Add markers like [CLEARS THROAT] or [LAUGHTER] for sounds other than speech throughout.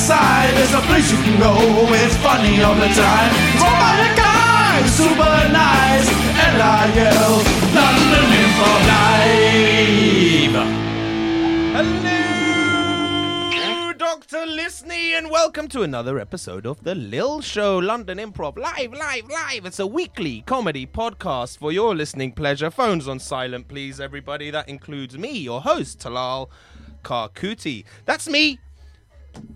inside, a place you can go. It's funny all the time. Super nice. London Improv Live. Hello, Dr. Listening, and welcome to another episode of The Lil Show London Improv. Live, live, live. It's a weekly comedy podcast for your listening pleasure. Phones on silent, please, everybody. That includes me, your host, Talal Karkuti. That's me.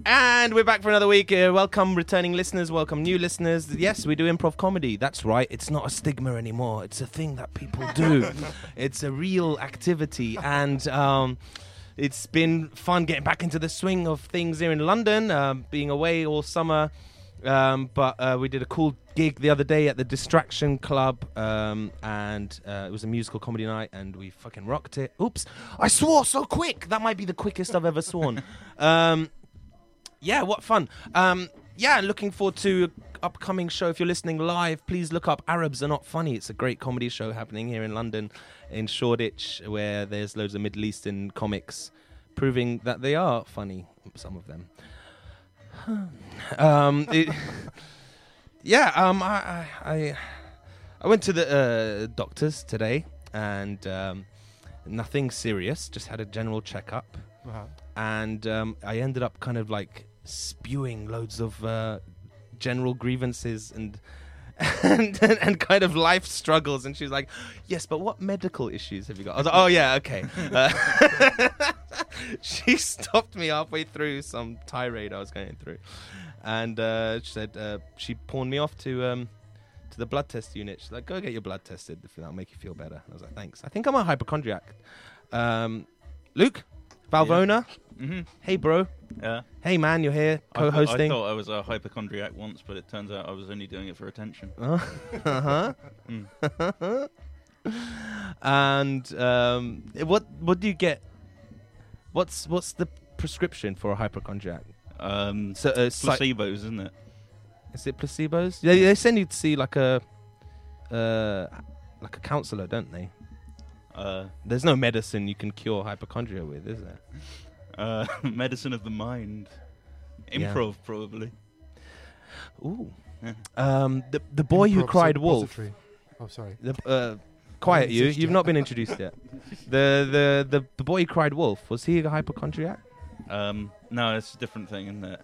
And we're back for another week. Uh, welcome, returning listeners. Welcome, new listeners. Yes, we do improv comedy. That's right. It's not a stigma anymore. It's a thing that people do. [LAUGHS] it's a real activity, and um, it's been fun getting back into the swing of things here in London. Um, being away all summer, um, but uh, we did a cool gig the other day at the Distraction Club, um, and uh, it was a musical comedy night, and we fucking rocked it. Oops, I swore so quick. That might be the quickest I've ever sworn. [LAUGHS] Um, yeah, what fun. Um, yeah, looking forward to upcoming show. If you're listening live, please look up Arabs Are Not Funny. It's a great comedy show happening here in London, in Shoreditch, where there's loads of Middle Eastern comics proving that they are funny, some of them. [SIGHS] um, [LAUGHS] it, yeah, um, I, I, I, went to the uh, doctors today, and um, nothing serious. Just had a general checkup, and um, I ended up kind of like spewing loads of uh, general grievances and. [LAUGHS] And, and kind of life struggles, and she's like, "Yes, but what medical issues have you got?" I was like, "Oh yeah, okay." Uh, [LAUGHS] she stopped me halfway through some tirade I was going through, and uh, she said uh, she pawned me off to um, to the blood test unit. She's like, "Go get your blood tested if that'll make you feel better." I was like, "Thanks." I think I'm a hypochondriac. Um, Luke, Valvona. Hey, bro. Yeah. Hey, man, you're here I thought- co-hosting. I thought I was a hypochondriac once, but it turns out I was only doing it for attention. [LAUGHS] uh huh. [LAUGHS] and um, what what do you get? What's what's the prescription for a hypochondriac? Um, So, uh, psy- placebos, isn't it? Is it placebos? They, they send you to see like a uh, like a counselor, don't they? Uh, There's no medicine you can cure hypochondria with, is there? Uh, [LAUGHS] medicine of the mind. Yeah. Improv, probably. Ooh. Yeah. Um, the the boy who cried wolf. Oh, sorry. The, uh, quiet you. You've not been introduced yet. [LAUGHS] The, the the the boy who cried wolf was he a hypochondriac? Um, no, it's a different thing, isn't it?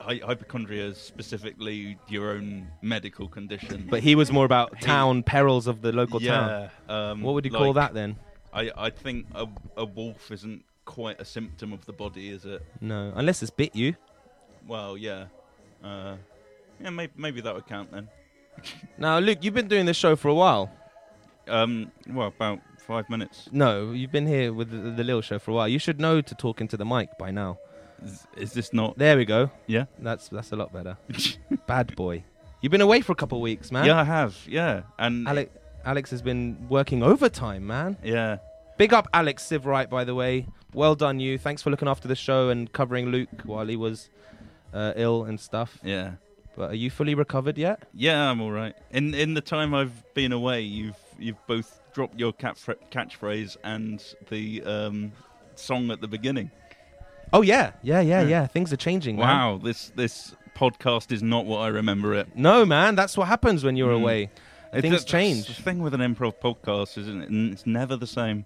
Hy- hypochondria is specifically your own medical condition. But he was more about town perils of the local town. yeah. Um, What would you call that then? I, I think a, a wolf isn't quite a symptom of the body, is it? No, unless it's bit you. Well, yeah. Uh, yeah, maybe, maybe that would count then. [LAUGHS] Now, Luke, you've been doing this show for a while. Um, well, about five minutes. No, you've been here with the, the little show for a while. You should know to talk into the mic by now. Is, is this not? There we go. Yeah. That's that's a lot better. [LAUGHS] Bad boy. You've been away for a couple of weeks, man. Yeah, I have. Yeah, and Alex, Alex has been working overtime, man. Yeah, Big up Alex Sivright, by the way. Well done, you. Thanks for looking after the show and covering Luke while he was uh, ill and stuff. yeah, But are you fully recovered yet? yeah. I'm all right. In in the time I've been away, you've you've both dropped your cat catchphrase and the um, song at the beginning. Oh yeah, yeah, yeah, Yeah. yeah. Things are changing. man. Wow, this this podcast is not what I remember it. No, man. That's what happens when you're Mm. away. It's Things the- change. The thing with an improv podcast, isn't it? It's never the same.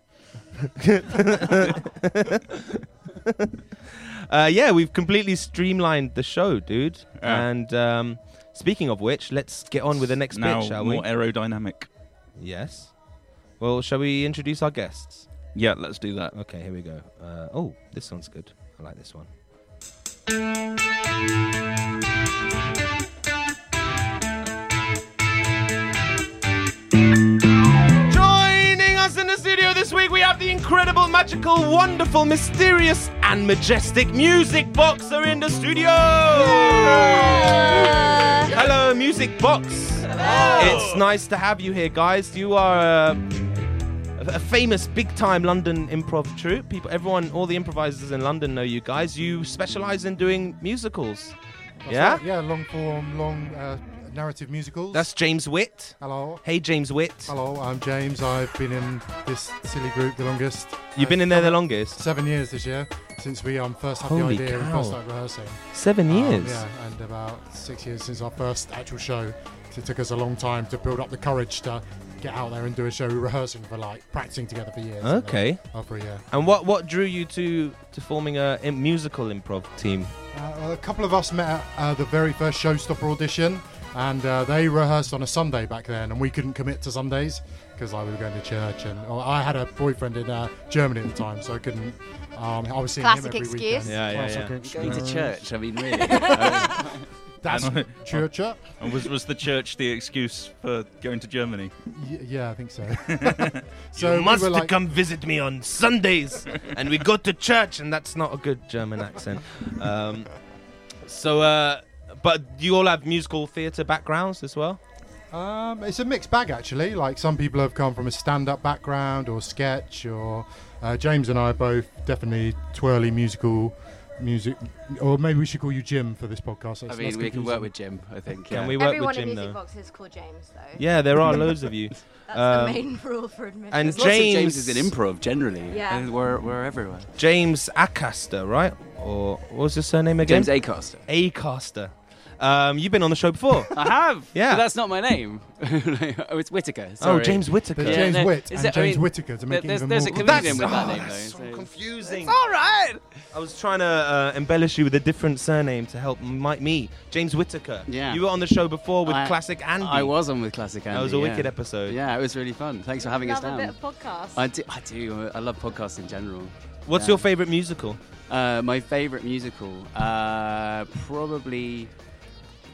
[LAUGHS] Uh, yeah, we've completely streamlined the show, dude. Yeah. And um, speaking of which, let's get on with the next now bit, shall more we? aerodynamic. yes. Well, shall we introduce our guests? Yeah, let's do that. Okay, here we go. Uh, oh, this one's good. I like this one. Magical, wonderful, mysterious, and majestic music box are in the studio. Hello, music box. It's nice to have you here, guys. You are. Uh, a- a famous big-time London improv troupe. People, everyone, all the improvisers in London know you guys. You specialize in doing musicals. yeah, Right, yeah, long form, long uh, narrative musicals. that's James Witt. Hello. Hey, James Witt. Hello, I'm James. I've been in this silly group the longest. You've been in there the longest. Seven years this year, since we um, first had Holy the idea and cow. first started rehearsing. Seven Um, years. yeah, and about six years since our first actual show. It took us a long time to build up the courage to get out there and do a show. We were rehearsing for like practicing together for years. and then Okay. Over a year. And what what drew you to to forming a im- musical improv team? Uh, a couple of us met at uh, the very first Showstopper audition, and uh, they rehearsed on a Sunday back then, and we couldn't commit to Sundays because I we were going to church, and I had a boyfriend in uh, Germany at the time, so I couldn't. Um, I was seeing Classic him every excuse. weekend. Yeah, yeah, Classic yeah. excuse. Going to church. I mean, really. [LAUGHS] That's And- church. uh, And was was the church the excuse for going to Germany? y- yeah, I think so. [LAUGHS] [LAUGHS] so you we must were like, come visit me on Sundays, and we go to church, and that's not a good German accent. Um, so, uh, but you all have musical theatre backgrounds as well. Um, it's a mixed bag actually. Like some people have come from a stand-up background or sketch, or uh, James and I are both definitely twirly musical music. Or maybe we should call you Jim for this podcast. I mean, that's we can work with Jim. I think. Can yeah. we work Everyone with in Jim Music though? Box is called James, though. Yeah, there are [LAUGHS] loads of you. That's Um, the main rule for admission. and There's lots of James- James is in improv generally. Yeah. And we're we're everywhere. James Acaster, right? Or what was his surname again? James Acaster. Acaster. Um, you've been on the show before. [LAUGHS] I have. Yeah. But that's not my name. [LAUGHS] oh, it's Whittaker. oh, James Whittaker. There's Yeah, James no, Witt is and it- I James mean, Whittaker to make there's- it even there's a more. comedian with that oh, name, that's though, so so- confusing. All right. I was trying to uh, embellish you with a different surname to help my, me, James Whittaker. Yeah. You were on the show before with I- Classic Andy. I was on with Classic Andy. That was a yeah. wicked episode. Yeah, it was really fun. Thanks for having us Love a down. bit of podcast. I do. I do. I love podcasts in general. What's Yeah. your favourite musical? Uh, my favourite musical, uh, probably.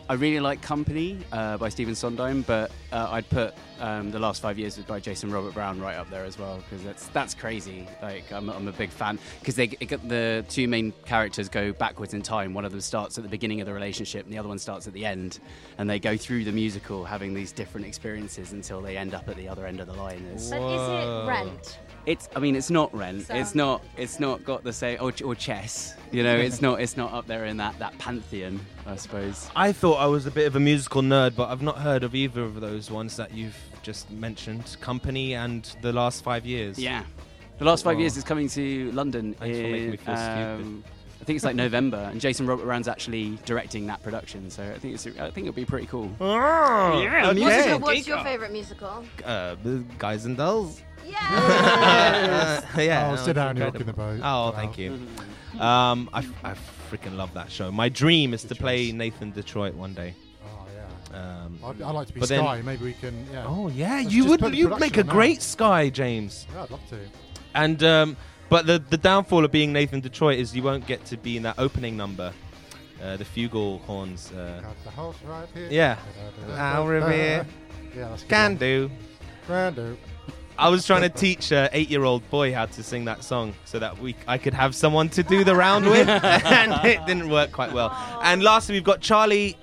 I really like Company uh, by Stephen Sondheim, but uh, I'd put um, the last five years by Jason Robert Brown right up there as well because that's that's crazy. Like I'm, I'm a big fan because they the two main characters go backwards in time. One of them starts at the beginning of the relationship, and the other one starts at the end, and they go through the musical having these different experiences until they end up at the other end of the line. But is it Rent? It's I mean it's not Rent. So- It's not it's not got the same or, or Chess. You know, it's not it's not up there in that that pantheon, I suppose. I thought I was a bit of a musical nerd, but I've not heard of either of those ones that you've just mentioned. Company and the last five years. Yeah. The last five years is coming to London. Thanks for making in, me feel stupid. um, I think it's like November, and Jason Robert Brown's actually directing that production. So I think it's I think it'll be pretty cool. Oh, Yeah, okay. musical. What's your favourite musical? Uh, the Guys and Dolls. [LAUGHS] Yeah. Uh, yeah. Oh, no, sit it's down, you're rocking incredible. the boat. Oh, Wow. thank you. Um, I, I freaking love that show. My dream is to play Nathan Detroit one day. Oh yeah. Um, I'd, I'd like to be But then- Sky. Maybe we can. Yeah. oh yeah, Let's you just would. put the You'd make a production on great now. Sky, James. Yeah, I'd love to. And um, but the the downfall of being Nathan Detroit is you won't get to be in that opening number, uh, the fugal horns. Uh, Got the house right here. Yeah. I'll revere. Yeah, that's a good can one. do. Can do. I was trying to teach an eight-year-old boy how to sing that song so that we I could have someone to do the round with, [LAUGHS] and it didn't work quite well. And lastly, we've got Charlie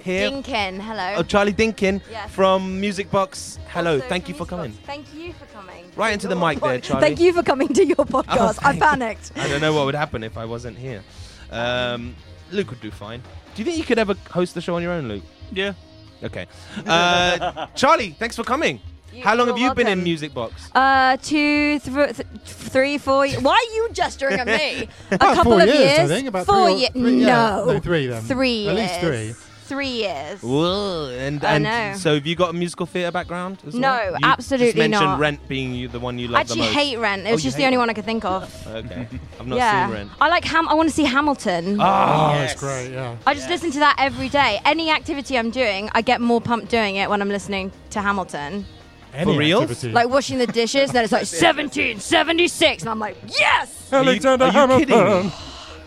here. Dinkin, hello. Oh, Charlie Dinkin Yes. from Music Box. Hello, Also thank you for Music coming. Box. Thank you for coming. Right into the mic there, Charlie. Thank you for coming to your podcast. I panicked. I don't know what would happen if I wasn't here. Um, Luke would do fine. Do you think you could ever host the show on your own, Luke? Yeah. Okay. Uh, Charlie, thanks for coming. You- How long have you been in. Music Box? Uh, two, thr- th- three, four. y- Why are you gesturing at me? [LAUGHS] A About couple four of years, years. I think. About four years. three- yeah. No. No, three then. Three At years. least three. Three years. Whoa, and I and know. so have you got a musical theatre background? As No, well? You absolutely just mentioned not. Rent being you, the one you I love actually the most. hate Rent. It Oh, was you just the hate only Rent. one I could think of. [LAUGHS] Okay, I've not yeah. seen Rent. I like Ham. I want to see Hamilton. Ah, Oh, that's great. Yeah. I just listen to that every day. Any activity I'm doing, I get more pumped doing it when I'm listening to Hamilton. Any reals? activity. Like washing the dishes, and then it's like [LAUGHS] 1776, and I'm like, yes! Are you- Alexander are you kidding Hamilton. me?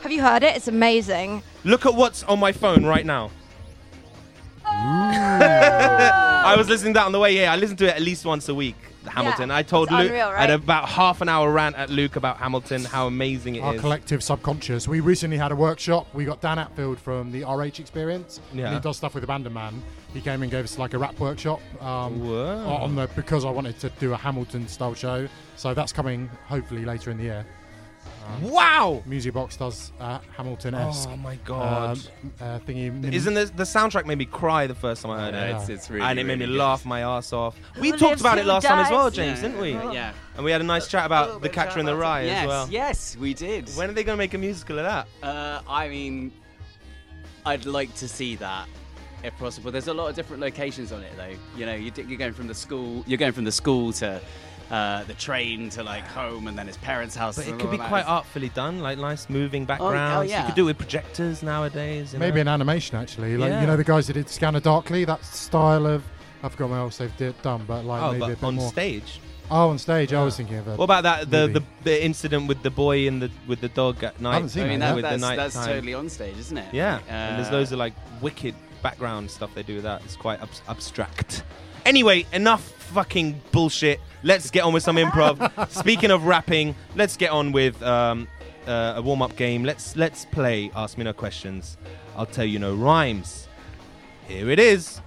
Have you heard it? It's amazing. Look at what's on my phone right now. Oh. [LAUGHS] I was listening to that on the way here. I listen to it at least once a week. Hamilton. Yeah, I told it's Luke unreal, I had right? about half an hour rant at Luke about Hamilton, how amazing it is. Our collective subconscious. We recently had a workshop. We got Dan Atfield from the RH Experience. and Yeah. he does stuff with Abandoman. He came and gave us like a rap workshop um, on the because I wanted to do a Hamilton style show. So that's coming hopefully later in the year. Wow! Music Box does uh, Hamilton esque. Oh my god! Um, uh, thingy. Isn't this, the soundtrack made me cry the first time I heard Yeah, it? It's, it's really, and it made me really good. laugh my ass off. We Who talked lives, about it who last time as well. James, Yeah, didn't we? Yeah. And we had a nice chat about the Catcher in the Rye yes, as well. yes, we did. When are they going to make a musical of that? Uh, I mean, I'd like to see that if possible. There's a lot of different locations on it, though. You know, you d- you're going from the school, you're going from the school to uh, the train to like home, and then his parents' house. But it could be that. quite artfully done, like nice moving backgrounds. You yeah. You could do it with projectors nowadays. you Maybe know? an animation actually. Like Yeah. you know the guys that did Scanner Darkly. That style of I forgot what else they've did, done, but like Oh, maybe a but bit on more. stage. Oh, on stage. I was thinking of a. What about that? The, the the incident with the boy and the with the dog at night. I haven't seen I mean, that that, with that's, the night that's totally on stage, isn't it? Yeah, and there's Uh, loads of like wicked background stuff they do with that. It's quite abs- abstract. Anyway, enough fucking bullshit. Let's get on with some improv. [LAUGHS] Speaking of rapping, let's get on with um, uh, a warm-up game. Let's let's play Ask Me No Questions. I'll tell you no rhymes. Here it is.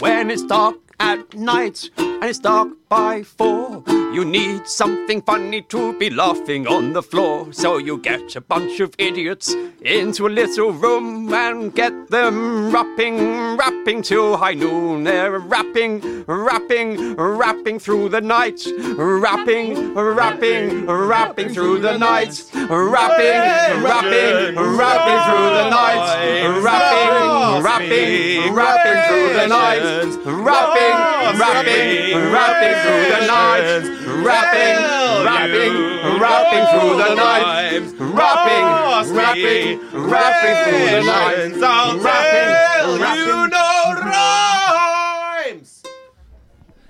When it's dark at night and it's dark by four, you need something funny to be laughing on the floor. So you get a bunch of idiots into a little room and get them rapping, rapping till high noon. They're rapping, rapping, rapping through the night, rapping, rapping, rapping through the night, rapping, rapping, rapping through the night, rapping, rapping, rapping through the night, rapping, rapping, rapping through the night, rapping, rapping, rapping through the night, rapping, rapping, rapping through the night, rapping, rapping. rhymes.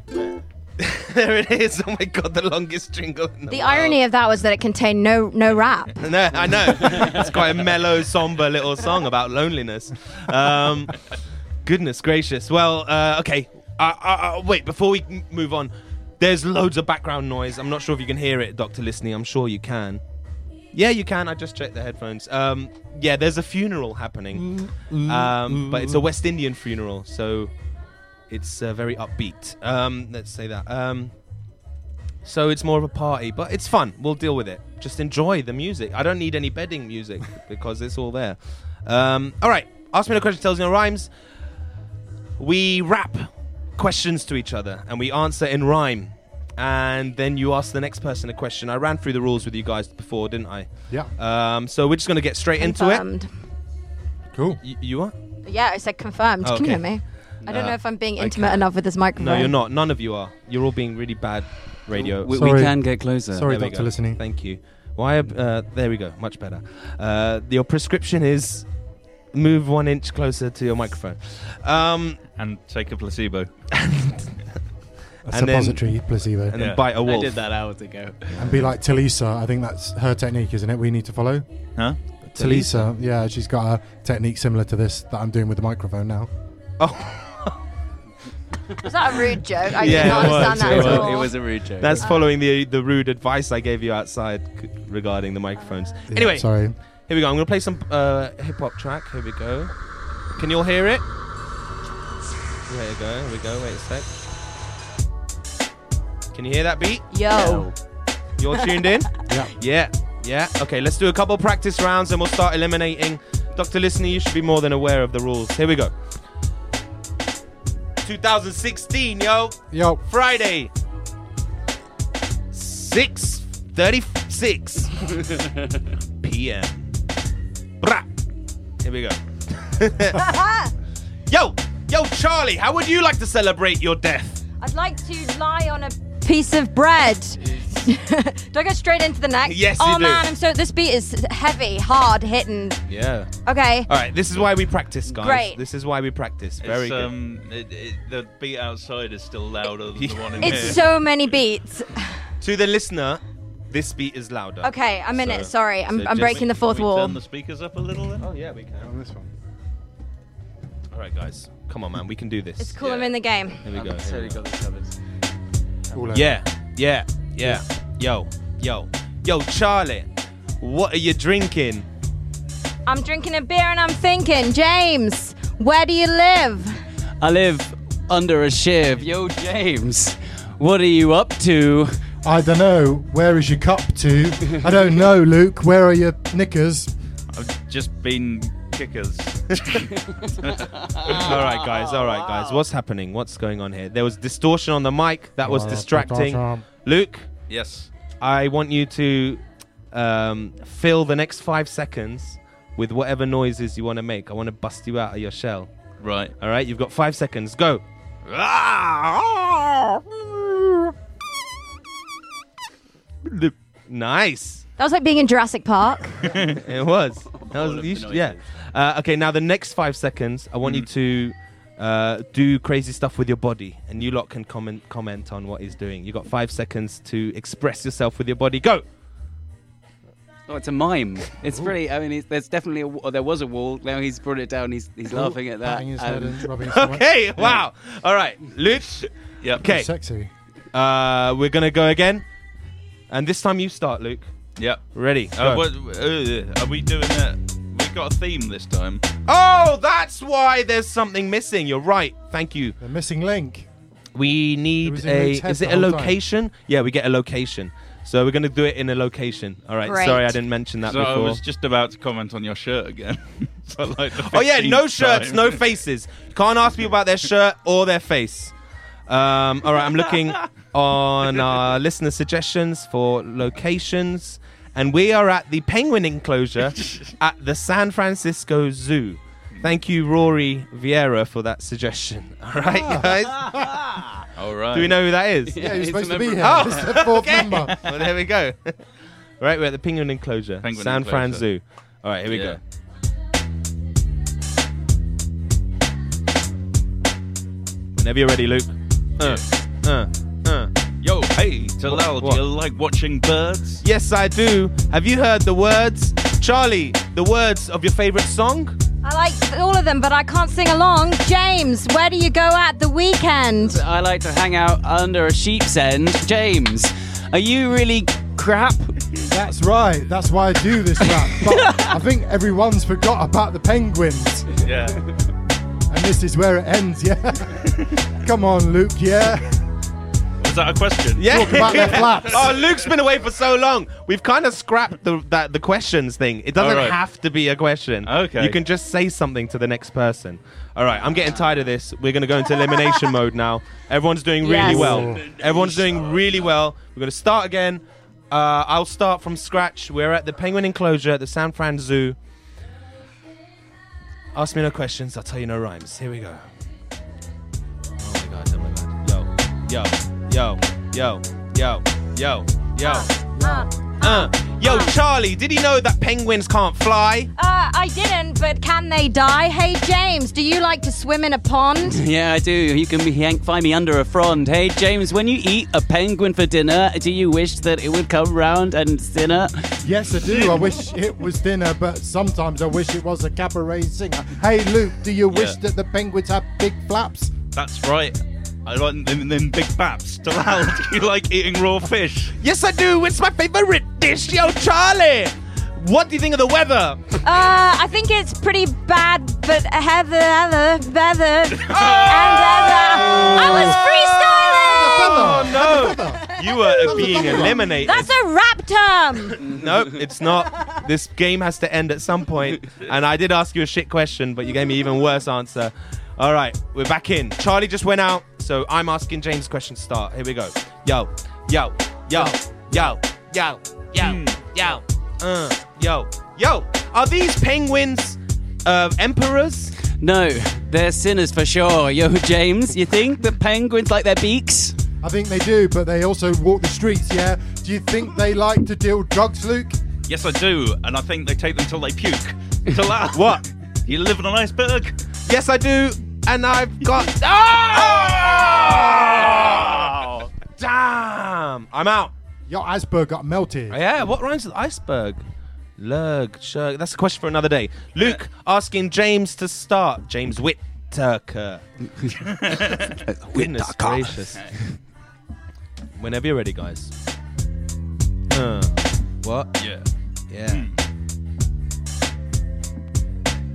[LAUGHS] there it is. Oh my god, the longest jingle. In the, The world. irony of that was that it contained no no rap. [LAUGHS] No, I know. it's quite a mellow, somber little song about loneliness. Um, goodness gracious. Well, uh, okay. Uh, uh, uh, wait, before we m- move on, there's loads of background noise. I'm not sure if you can hear it, Dr. Listening. I'm sure you can. Yeah, you can. I just checked the headphones. Um, yeah, there's a funeral happening, um, but it's a West Indian funeral, so it's uh, very upbeat. Um, let's say that. Um, so it's more of a party, but it's fun. We'll deal with it. Just enjoy the music. I don't need any bedding music [LAUGHS] because it's all there. Um, all right. Ask me no question tells you no rhymes. We rap questions to each other and we answer in rhyme. And then you ask the next person a question. I ran through the rules with you guys before, didn't I? Yeah. Um, so we're just going to get straight into it. Confirmed. Cool. Y- you are? Yeah, I said confirmed. Oh, Can you hear okay. me? I don't Uh, know if I'm being I intimate can't. enough with this microphone. No, you're not. None of you are. You're all being really bad radio. We, Sorry. we can get closer. Sorry, There we Doctor go. Listening. Thank you. Why? Uh, there we go. Much better. Uh, your prescription is move one inch closer to your microphone. Um, and take a placebo. A And then- suppository placebo. and then Yeah. bite a I wolf. did that hours ago. and be like Talisa. I think that's her technique, isn't it? We need to follow. Huh? Talisa, yeah, she's got a technique similar to this that I'm doing with the microphone now. Oh. was that a rude joke? I Yeah, did not it was, it that at was. all. it was a rude joke. That's following the the rude advice I gave you outside c- regarding the microphones. Yeah, Anyway, sorry. Here we go. I'm going to play some uh, hip hop track. Here we go. Can you all hear it? There we go. Here we go. Wait a sec. Can you hear that beat? Yo. You're tuned in? [LAUGHS] Yeah. Yeah, yeah. Okay, let's do a couple practice rounds and we'll start eliminating. Dr. Listener, you should be more than aware of the rules. Here we go. 2016, yo. Yo. Friday. 6.36 [LAUGHS] p.m. Brah. Here we go. [LAUGHS] yo, yo, Charlie, how would you like to celebrate your death? I'd like to lie on a piece of bread. [LAUGHS] do I go straight into the next? Yes, Oh you do. man, I'm so. This beat is heavy, hard hitting. Yeah. Okay. All right, this is why we practice, guys. Great. This is why we practice. Very It's, good. um, it, it, the beat outside is still louder than the [LAUGHS] one in It's here. It's so many beats. to the listener, This beat is louder. Okay, I'm in So- it. Sorry, I'm, so I'm just- breaking the fourth Can we wall. turn the speakers up a little then? Oh yeah, we can. On this one. All right, guys, come on, man, we can do this. It's cool. I'm in the game. Here we I've go. here totally we go. got this covered. All over. Yeah, yeah, yeah. Yo, yo, yo, Charlie, what are you drinking? I'm drinking a beer and I'm thinking, James, where do you live? I live under a shiv. Yo, James, what are you up to? I don't know. Where is your cup to? I don't know, Luke. Where are your knickers? I've just been kickers. [LAUGHS] all right, guys. All right, guys. What's happening? What's going on here? There was distortion on the mic. That was distracting. Luke, yes. I want you to um, fill the next five seconds with whatever noises you want to make. I want to bust you out of your shell. Right. All right, you've got five seconds. Go. Nice. That was like being in Jurassic Park. [LAUGHS] it was. [LAUGHS] That was you should- yeah. Uh, okay, now the next five seconds, I want you to uh, do crazy stuff with your body, and you lot can comment comment on what he's doing. You got five seconds to express yourself with your body. Go. Oh, it's a mime. It's pretty. I mean, it's, there's definitely a. wa- There was a wall. Now he's brought it down. He's he's laughing at that. Patting his head Um, and rubbing [LAUGHS] his stomach. Okay. Wow. All right, Luke. Yep. Okay. Sexy. Uh, we're gonna go again, and this time you start, Luke. Yep. Ready? Uh, what, uh, are we doing it? We've got a theme this time. Oh, that's why there's something missing. You're right. Thank you. The missing link. We need a. Is it a whole time. location? Yeah, we get a location. So we're gonna do it in a location. All right. Great. Sorry, I didn't mention that So I was just about to comment on your shirt again. [LAUGHS] For like Oh yeah, no shirts, time. no faces. Can't ask people about their shirt or their face. Um, all right, I'm looking on our listener suggestions for locations, and we are at the penguin enclosure [LAUGHS] at the San Francisco Zoo. Thank you, Rory Vieira, for that suggestion. [LAUGHS] All right, guys. [LAUGHS] All right. Do we know who that is? Yeah, he's he's supposed to be here. of- It's the fourth okay. member. well, there we go. right, we're at the penguin enclosure, Penguin San Fran. Zoo. All right, here we Yeah. go. Whenever you're ready, Luke. Uh, uh, uh. Yo, hey, Talal, do you like watching birds? Yes, I do. Have you heard the words, Charlie? The words of your favorite song? I like all of them, but I can't sing along. James, where do you go at the weekend? I like to hang out under a sheep's end. James, are you really crap? That's right. That's why I do this rap. But [LAUGHS] I think everyone's forgot about the penguins. Yeah. And this is where it ends, yeah? [LAUGHS] Come on, Luke, yeah? Was that a question? Yeah. Talk about their flaps. oh, Luke's been away for so long. We've kind of scrapped the that, the questions thing. It doesn't All right. have to be a question. Okay. You can just say something to the next person. All right, I'm getting tired of this. We're going to go into elimination mode now. Everyone's doing really Yes. well. Everyone's doing really well. We're going to start again. Uh, I'll start from scratch. We're at the penguin enclosure at the San Fran Zoo. Ask me no questions. I'll tell you no rhymes. Here we go. Oh my god! Oh my god! Yo, yo, yo, yo, yo, yo, yo. Uh, yo, Charlie, did he know that penguins can't fly? Uh, I didn't, but can they die? Hey, James, do you like to swim in a pond? [LAUGHS] Yeah, I do. You can be, find me under a frond. Hey, James, when you eat a penguin for dinner, do you wish that it would come round and dinner? Yes, I do. I wish it was dinner, but sometimes I wish it was a cabaret singer. Hey, Luke, do you wish Yeah. that the penguins have big flaps? That's right. I like them, them big baps. Talal, [LAUGHS] do you like eating raw fish? Yes, I do. It's my favorite dish. Yo, Charlie, what do you think of the weather? Uh, I think it's pretty bad, but Heather, Heather, Heather, [LAUGHS] and Heather. I was freestyling! Oh no, you were being eliminated. That's a rap term! Nope, it's not. This game has to end at some. And I did ask you a shit question, but you gave me even worse answer. All right, we're back in. Charlie just went out, so I'm asking James question to start. Here we go. Yo, yo, yo, yo, yo, yo, yo, uh, yo, yo. Are these penguins uh, emperors? No, they're sinners for sure. Yo, James, you think the penguins like their beaks? I think they do, but they also walk the streets, yeah? Do you think they like to deal drugs, Luke? Yes, I do, and I think they take them till they puke. Talal, [LAUGHS] What? You live on an iceberg? Yes, I do. And I've got. Oh! [LAUGHS] [LAUGHS] Damn! I'm out. Your iceberg got melted. Yeah, what rhymes with iceberg? Lurg, shurg. That's a question for another day. Luke asking James to start. James Whittaker. [LAUGHS] Goodness gracious. Whenever you're ready, guys. Uh, what? Yeah. Yeah.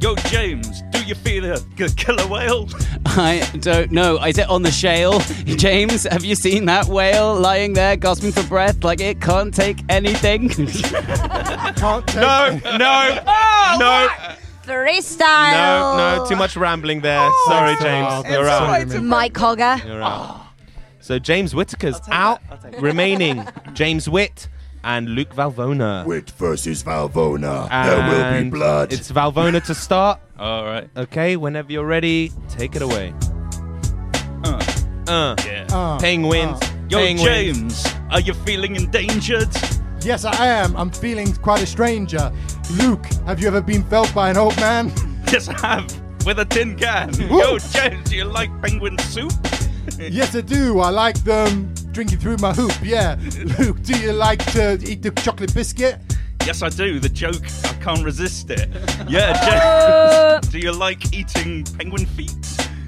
Yo, James, do you feel a g- killer whale? I don't know. Is it on the shale? [LAUGHS] James, have you seen that whale lying there gasping for breath like it can't take anything? [LAUGHS] Can't take No, no, no, Freestyle. no, no. Too much rambling there. Sorry, James. You're out. Mike Hogger. You're out. So James Whittaker's out. Remaining [LAUGHS] James Witt and Luke Valvona. Witt versus Valvona. There will be And blood. It's Valvona to start. [LAUGHS] All right. Okay, whenever you're ready, take it away. Uh, Uh, yeah. Uh, penguins. uh. Yo, penguins. James, are you feeling endangered? Yes, I am. I'm feeling quite a stranger. Luke, have you ever been felt by an old man? [LAUGHS] Yes, I have. With a tin can. Yo, James, do you like penguin soup? [LAUGHS] yes, I do. I like them drinking through my hoop. Yeah. Luke, do you like to eat the chocolate biscuit? Yes, I do. The joke, I can't resist it. [LAUGHS] Yeah, James, uh. do you like eating penguin feet?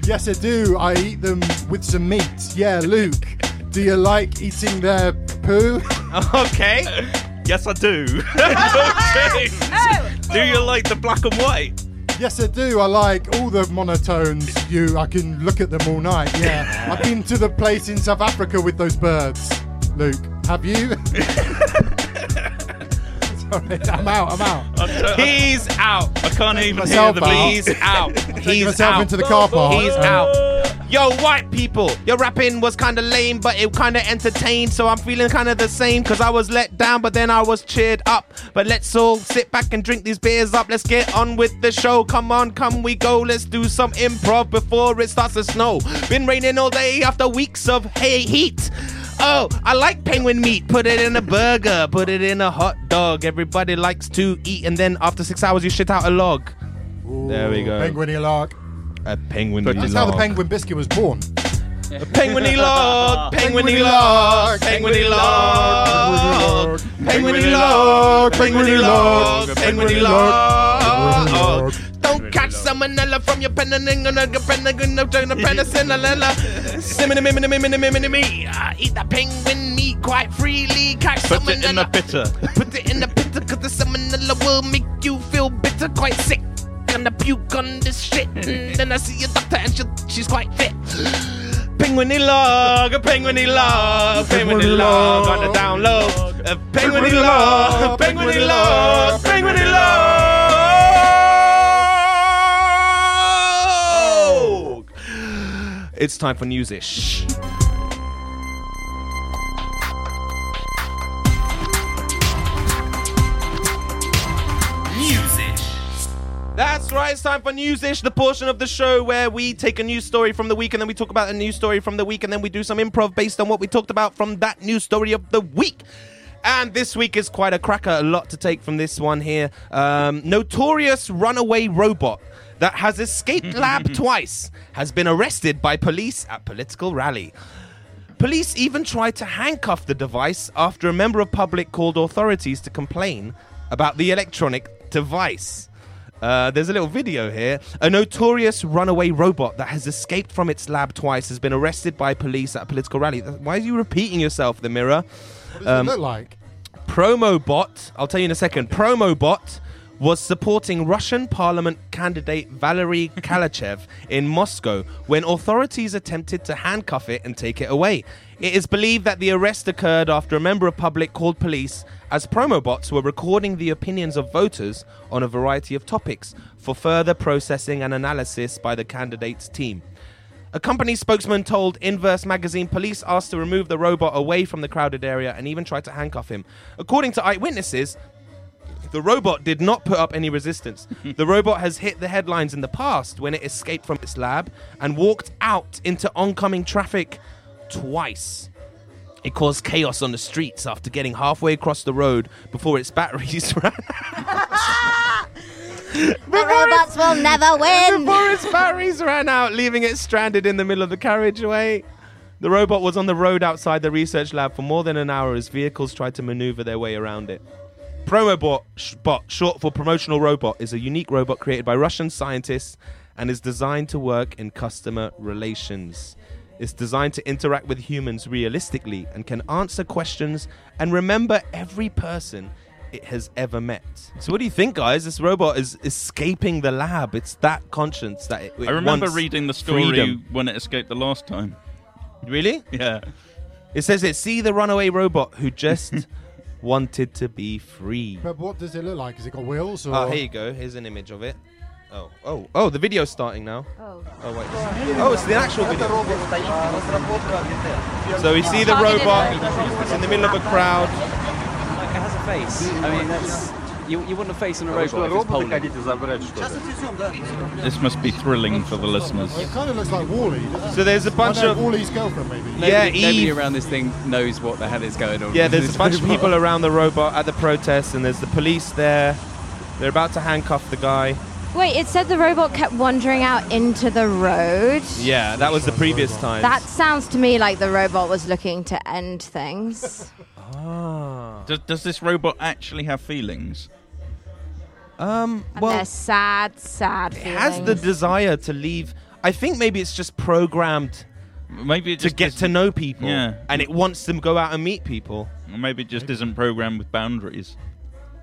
Yes, I do. I eat them with some meat. Yeah, Luke, do you like eating their poo? [LAUGHS] Okay. Yes, I do. Yo, James, do you like the black and white? [LAUGHS] Yes, I do. I like all the monotones. You, I can look at them all night. Yeah. [LAUGHS] I've been to the place in South Africa with those birds. Luke, have you? [LAUGHS] Sorry, [LAUGHS] I'm out. I'm out. He's out. I can't even hear myself the out. He's out. [LAUGHS] He's myself out. into the car park. He's Um, out. Yo, white people, your rapping was kind of lame, but it kind of entertained. So I'm feeling kind of the same because I was let down, but then I was cheered up. But let's all sit back and drink these beers up. Let's get on with the show. Come on, come we go. Let's do some improv before it starts to snow. Been raining all day after weeks of hay heat. Oh, I like penguin meat. Put it in a burger, put it in a hot dog. Everybody likes to eat, and then after six hours, you shit out a log. There we go. Penguiny log. A penguin. That's how the penguin biscuit was born. Penguiny log, penguiny log, penguiny log, penguiny log, penguiny log, penguiny log. Don't catch salmonella from your penicillin, penicillin, simini, mimini, mimini, mimini, me. I eat that penguin meat quite freely. Catch Put it in the bitter. put it in the bitter, cause the salmonella will make you feel bitter, quite sick. Gonna puke on this shit. And then I see a doctor and she, she's quite fit. Penguiny log, a penguiny log, penguiny log on the down low. A penguiny log, penguiny log, penguiny log. It's time for news-ish. That's right, it's time for Newsish, the portion of the show where we take a news story from the week and then we talk about a news story from the week and then we do some improv based on what we talked about from that news story of the week. And this week is quite a cracker, a lot to take from this one here. Um, notorious runaway robot that has escaped [LAUGHS] lab twice has been arrested by police at political rally. Police even tried to handcuff the device after a member of public called authorities to complain about the electronic device. Uh, there's a little video here. A notorious runaway robot that has escaped from its lab twice has been arrested by police at a political rally. Why are you repeating yourself, the mirror? What does Um, it look like? Promobot, I'll tell you in a second. Promobot was supporting Russian parliament candidate Valery [LAUGHS] Kalachev in Moscow when authorities attempted to handcuff it and take it away. It is believed that the arrest occurred after a member of public called police as promobots were recording the opinions of voters on a variety of topics for further processing and analysis by the candidate's team. A company spokesman told Inverse magazine police asked to remove the robot away from the crowded area and even tried to handcuff him. According to eyewitnesses, the robot did not put up any resistance. the [LAUGHS] robot has hit the headlines in the past when it escaped from its lab and walked out into oncoming traffic twice. It caused chaos on the streets after getting halfway across the road before its batteries [LAUGHS] ran [LAUGHS] The robots will never win. before its batteries ran out, leaving it stranded in the middle of the carriageway. The robot was on the road outside the research lab for more than an hour as vehicles tried to maneuver their way around it. Promobot, bot, short for promotional robot, is a unique robot created by Russian scientists and is designed to work in customer relations. It's designed to interact with humans realistically and can answer questions and remember every person it has ever met. So, what do you think, guys? This robot is escaping the lab. It's that conscience that it, it I remember reading the story freedom. when it escaped the last time. Really? Yeah. It says it. See the runaway robot who just [LAUGHS] wanted to be free. But what does it look like? Has it got wheels? Ah, or? Oh, here you go. Here's an image of it. Oh, oh, oh! The video's starting now. Oh. Oh wait. Oh, it's the actual video. So we see the robot. It's in the middle of a crowd. Like, it has a face. I mean, that's. You, you want a face on a robot if it's Poland. This must be thrilling for the listeners. It kind of looks like WALL-E. So there's a bunch of WALL-E's girlfriend, maybe. Yeah, nobody, nobody around this thing knows what the hell is going on. yeah. There's [LAUGHS] a bunch of people around the robot at the protest, and there's the police there. They're about to handcuff the guy. Wait, it said the robot kept wandering out into the road. Yeah, that was the previous time. That sounds to me like the robot was looking to end things. [LAUGHS] Ah. Does, does this robot actually have feelings? Um. And Well, they're sad, sad it has the desire to leave. I think maybe it's just programmed Maybe it to just get to isn't- know people. Yeah. And it wants them to go out and meet people. Or maybe it just isn't programmed with boundaries.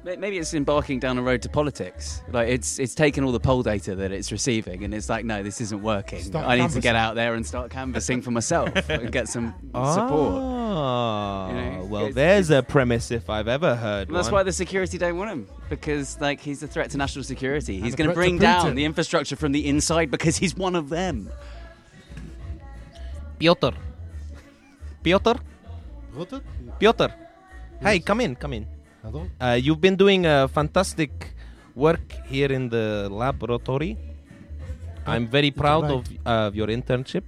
May- Maybe it's embarking down a road to politics. Like it's it's taken all the poll data that it's receiving, and it's like, no, this isn't working. Start I need to get out there and start canvassing for myself [LAUGHS] and get some support. Ah, You know, well, it's- there's a premise if I've ever heard And that's one. why the security don't want him because, like, he's a threat to national security. He's going to bring down the infrastructure from the inside because he's one of them. Piotr. Piotr? What? Piotr. Hey, come in, come in. Hello? Uh, you've been doing a fantastic work here in the laboratory. I'm very proud of uh, your internship.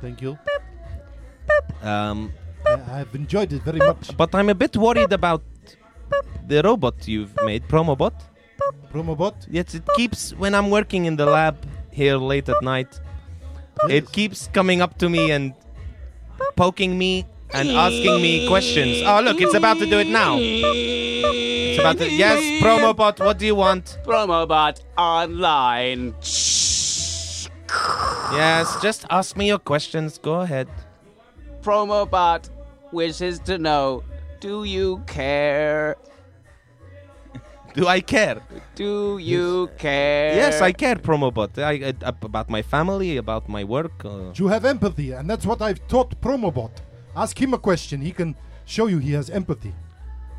Thank you. Um, I, I've enjoyed it very much. but I'm a bit worried about the robot you've made, Promobot. Promobot? Yes, it keeps when I'm working in the lab here late at night. It keeps coming up to me and poking me and asking me questions. Oh, look, it's about to do it now. It's about to. Yes, Promobot, what do you want? Promobot online. Yes, just ask me your questions. Go ahead. Promobot wishes to know Do you care? Do I care? Do you care? Yes, I care, Promobot. I, I, about my family, about my work. Uh, You have empathy, and that's what I've taught Promobot. Ask him a question. He can show you he has empathy.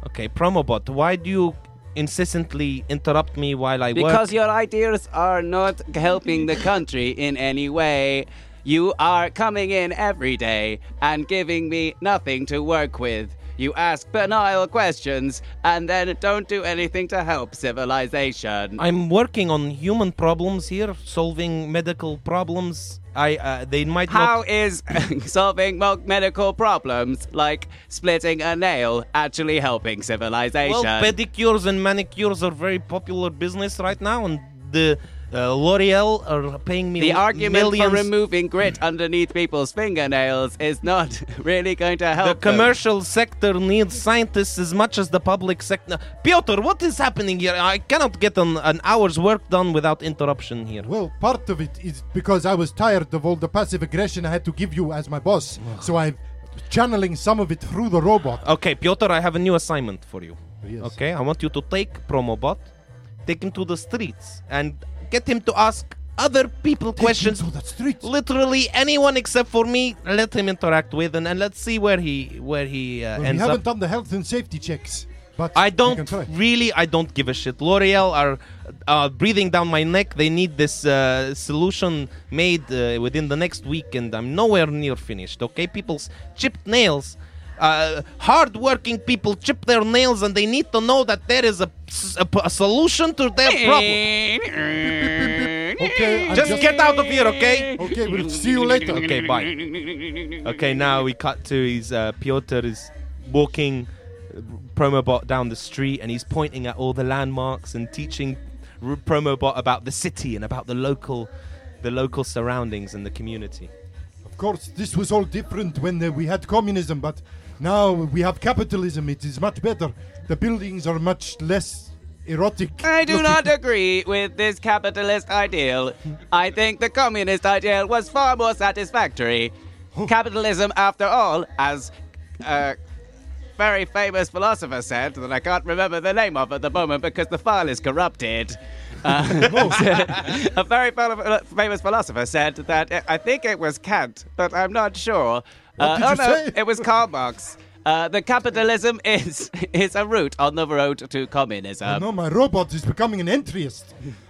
okay, Promobot, why do you incessantly interrupt me while I work? Because your ideas are not helping the country in any way. You are coming in every day and giving me nothing to work with. You ask banal questions and then don't do anything to help civilization. I'm working on human problems here, solving medical problems. I uh, they might How not. is [LAUGHS] solving medical problems like splitting a nail actually helping civilization? Well, pedicures and manicures are very popular business right now, and the uh, L'Oreal are paying me the argument millions. for removing grit underneath people's fingernails is not [LAUGHS] really going to help. the them. commercial sector needs scientists as much as the public sector. Piotr, what is happening here? I cannot get an, an hour's work done without interruption here. Well, part of it is because I was tired of all the passive aggression I had to give you as my boss. so I'm channeling some of it through the robot. Okay, Piotr, I have a new assignment for you. Yes. Okay, I want you to take Promobot, take him to the streets, and get him to ask other people questions. The streets. Literally anyone except for me, let him interact with, and, and let's see where he where he uh, Well, we haven't up. done the health and safety checks, but I don't really, I don't give a shit. L'Oreal are uh, breathing down my neck. They need this uh, solution made uh, within the next week, and I'm nowhere near finished. Okay, people's chipped nails. Uh, hard-working people chip their nails, and they need to know that there is a a solution to their problem. Okay, I'm Just get out of here, okay? Okay, we'll see you later. Okay, bye. Okay, now we cut to his uh, Piotr is walking uh, Promobot down the street and he's pointing at all the landmarks and teaching R- Promobot about the city and about the local the local surroundings and the community. Of course, this was all different when uh, we had communism, but now we have capitalism. It is much better. The buildings are much less erotic. I do looking. not agree with this capitalist ideal. I think the communist ideal was far more satisfactory. Capitalism, after all, as a very famous philosopher said, that I can't remember the name of at the moment because the file is corrupted. [LAUGHS] Uh, [LAUGHS] a very famous philosopher said that I think it was Kant, but I'm not sure. What did oh you no, say? it was Karl Marx. Uh, the capitalism [LAUGHS] is is a route on the road to communism. I know my robot is becoming an entryist.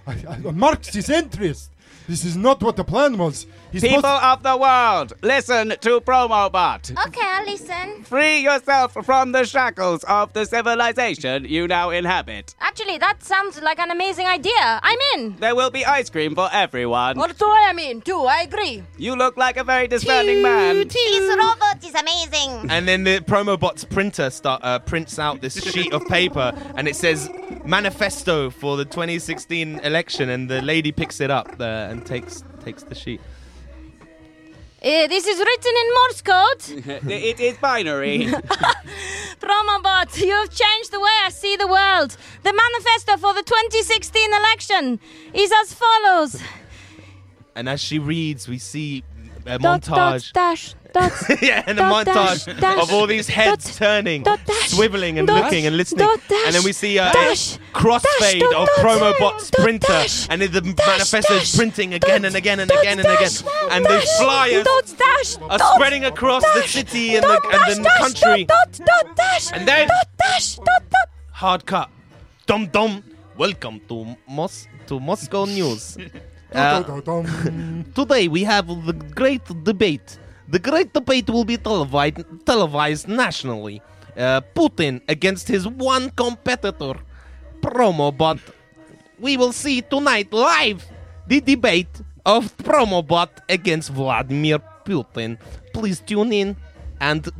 I, I, a Marxist entryist. This is not what the plan was. He's People supposed- of the world, listen to Promobot. Okay, I'll listen. Free yourself from the shackles of the civilization you now inhabit. Actually, that sounds like an amazing idea. I'm in. There will be ice cream for everyone. Also, I am in too. I agree. You look like a very discerning man. This robot is amazing. And then the Promobot's printer start, uh, prints out this sheet of paper and it says manifesto for the 2016 election and the lady picks it up there and takes takes the sheet. Uh, this is written in Morse code. [LAUGHS] it is binary. [LAUGHS] Promobot, you have changed the way I see the world. The manifesto for the 2016 election is as follows. And as she reads, we see a Dot, montage. dot, dash, dot, [LAUGHS] yeah, and a dot, montage dash, dash, of all these heads dot, turning, dot, dash, swiveling and dot, looking and listening. dot, dash, and then we see a dash, crossfade dash, of dot, dot, Promobot's dot, printer, dash, and then the dash, manifesto is printing again and again and again and again. dash, And the flyers dash, are dot, spreading across the city and the, dot, dash, the country. And then- dot, dash, dot, dot. Hard cut. Dum dum. Welcome to Mos to Moscow News. [LAUGHS] Uh, [LAUGHS] Today we have the great debate. The great debate will be televised, televised nationally. Uh, Putin against his one competitor, Promobot. We will see tonight live the debate of Promobot against Vladimir Putin. Please tune in and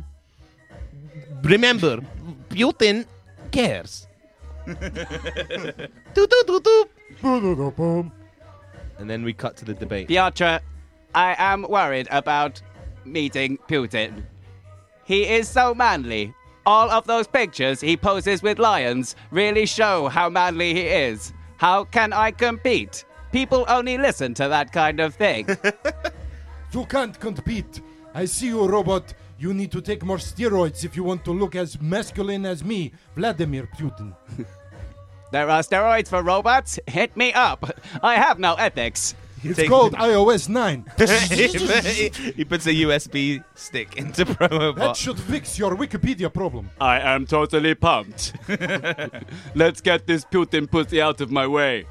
remember, Putin cares. [LAUGHS] And then we cut to the debate. Piotr, I am worried about meeting Putin. He is so manly. All of those pictures he poses with lions really show how manly he is. How can I compete? People only listen to that kind of thing. [LAUGHS] You can't compete. I see you, robot. You need to take more steroids if you want to look as masculine as me, Vladimir Putin. [LAUGHS] there are steroids for robots? Hit me up. I have no ethics. It's Take- called iOS 9. [LAUGHS] he puts a USB stick into promo That Promobot. should fix your Wikipedia problem. I am totally pumped. [LAUGHS] Let's get this Putin pussy out of my way.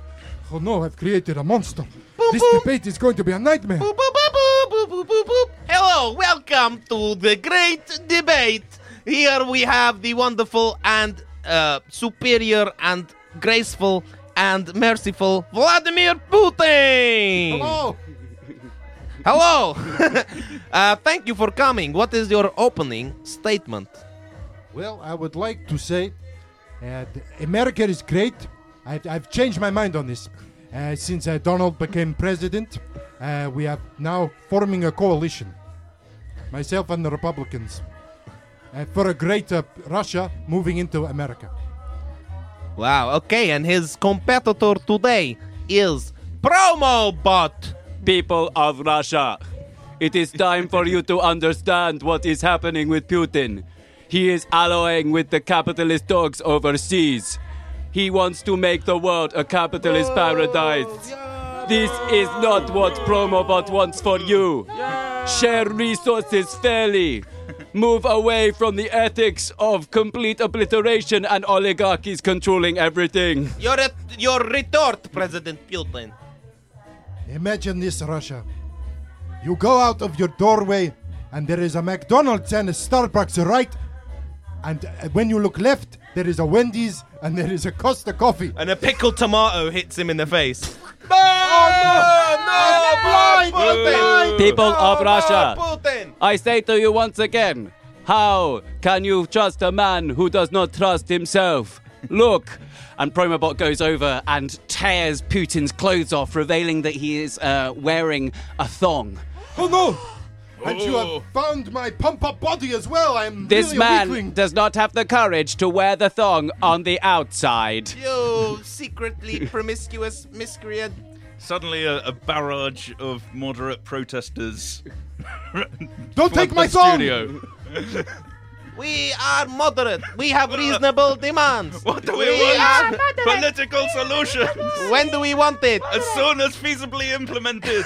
Oh no, I've created a monster. this debate is going to be a nightmare. Boop, boop, boop, boop, boop, boop, boop, boop. Hello, welcome to the great debate. Here we have the wonderful and uh, superior and graceful and merciful Vladimir Putin. Hello. Hello. [LAUGHS] uh, thank you for coming. What is your opening statement? Well, I would like to say uh, America is great. I've, I've changed my mind on this. Uh, since uh, Donald became president, uh, we are now forming a coalition. Myself and the Republicans. Uh, for a greater Russia moving into America. Wow. Okay, and his competitor today is Promobot. People of Russia, it is time for you to understand what is happening with Putin. He is allying with the capitalist dogs overseas. He wants to make the world a capitalist paradise. This is not what Promobot wants for you. Share resources fairly. Move away from the ethics of complete obliteration and oligarchies controlling everything. Your your retort, President Putin. Imagine this, Russia. You go out of your doorway, and there is a McDonald's and a Starbucks right. And uh, when you look left, there is a Wendy's and there is a Costa Coffee. And a pickled tomato hits him in the face. Oh, no, no, blind, People of Russia, Putin! I say to you once again, how can you trust a man who does not trust himself? Look. And Promobot goes over and tears Putin's clothes off, revealing that he is uh, wearing a thong. Oh no! And you have oh. found my pump up body as well. I am This really a man weakling. does not have the courage to wear the thong on the outside. You secretly [LAUGHS] promiscuous miscreant. Suddenly, a, a barrage of moderate protesters. [LAUGHS] Don't take my the thong! studio. [LAUGHS] We are moderate. We have reasonable demands. What do we, We want? are Political solutions. When do we want it? As soon as feasibly implemented.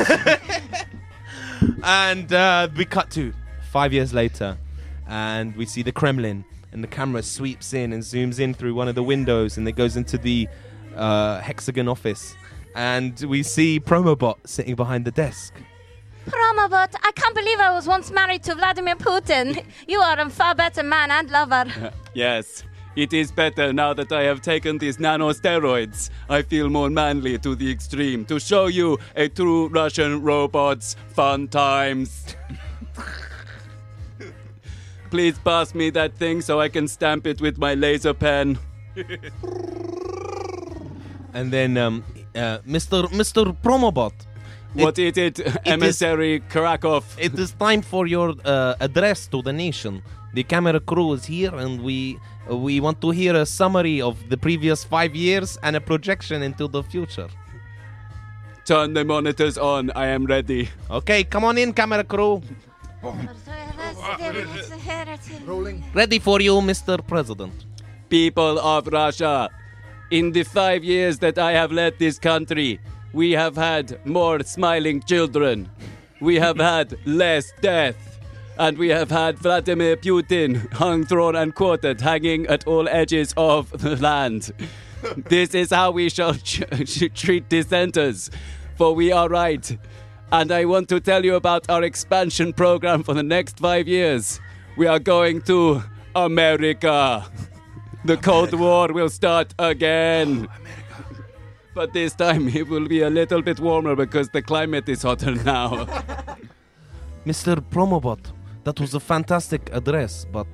And uh, we cut to five years later, and we see the Kremlin, and the camera sweeps in and zooms in through one of the windows, and it goes into the uh, hexagon office, and we see Promobot sitting behind the desk. Promobot, I can't believe I was once married to Vladimir Putin. You are a far better man and lover. [LAUGHS] Yes, it is better now that I have taken these nanosteroids. I feel more manly to the extreme to show you a true Russian robot's fun times. [LAUGHS] Please pass me that thing so I can stamp it with my laser pen. [LAUGHS] And then, um, uh, Mr. Mr. Promobot, What is it, emissary Krakow? it is time for your uh, address to the nation. The camera crew is here, and we we want to hear a summary of the previous five years and a projection into the future. Turn the monitors on. I am ready. Okay, come on in, camera crew. Rolling. Ready for you, Mr. President. People of Russia, in the five years that I have led this country, we have had more smiling children. We have had less death. And we have had Vladimir Putin hung, thrown, and quartered, hanging at all edges of the land. this is how we shall [LAUGHS] treat dissenters, for we are right. And I want to tell you about our expansion program for the next five years. We are going to America. The Cold War will start again. But this time it will be a little bit warmer because the climate is hotter now. [LAUGHS] Mr. Promobot, that was a fantastic address, but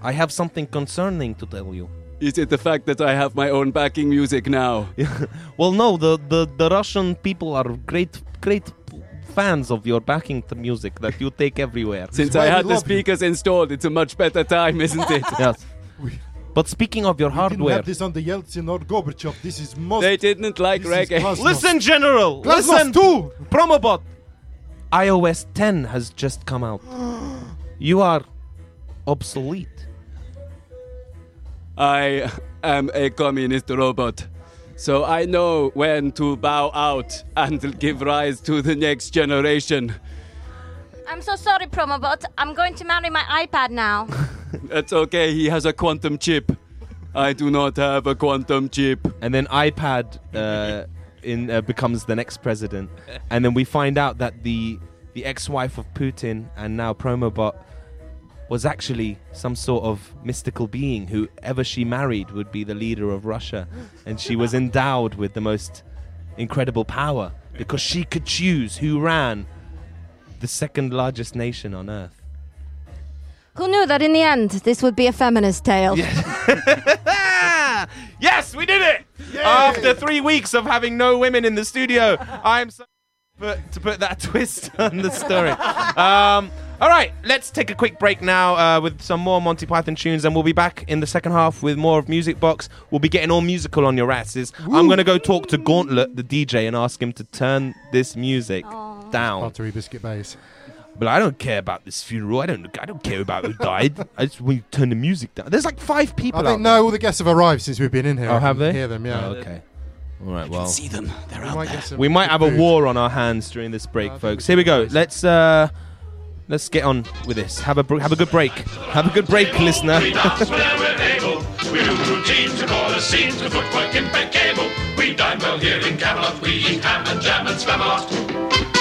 I have something concerning to tell you. Is it the fact that I have my own backing music now? [LAUGHS] Well, no, the, the, the Russian people are great, great fans of your backing t- music that you take everywhere. Since I had the love you. speakers installed, it's a much better time, isn't it? [LAUGHS] yes. But speaking of your We didn't hardware, have this on the Yeltsin or Gorbachev. This is most. they didn't like this reggae. Glasnost. listen, General, Glasnost listen, too. Promobot. iOS 10 has just come out. You are obsolete. I am a communist robot. So I know when to bow out and give rise to the next generation. I'm so sorry, Promobot. I'm going to marry my iPad now. [LAUGHS] That's okay, he has a quantum chip. I do not have a quantum chip. and then iPad uh, in uh, becomes the next president, [LAUGHS] and then we find out that the the ex-wife of Putin and now Promobot was actually some sort of mystical being. Whoever she married would be the leader of Russia, and she was [LAUGHS] endowed with the most incredible power because she could choose who ran the second largest nation on earth. Who knew that in the end this would be a feminist tale? [LAUGHS] yes, we did it! After three weeks of having no women in the studio, I'm so put, to put that [LAUGHS] twist on the story. Um, all right, let's take a quick break now uh, with some more Monty Python tunes, and we'll be back in the second half with more of Music Box. We'll be getting all musical on your asses. I'm going to go talk to Gauntlet, the DJ, and ask him to turn this music down. Buttery biscuit base. But I don't care about this funeral. I don't. I don't care about who died. I just want you to turn the music down. There's like five people. I think out no, all the guests have arrived since we've been in here. Oh, I have can they? Hear them, yeah. Oh, okay. All right. Well, See them, they're We out might there. we might have a food. war on our hands during this break, I folks. Here we go. do Let's uh, let's get on with this. Have a br- have a good break. Have a good break, listener. We dance we're able. We do routines, we call the scenes, to footwork in bed cable. We dine well here in Camelot. We eat ham and jam and spam a lot.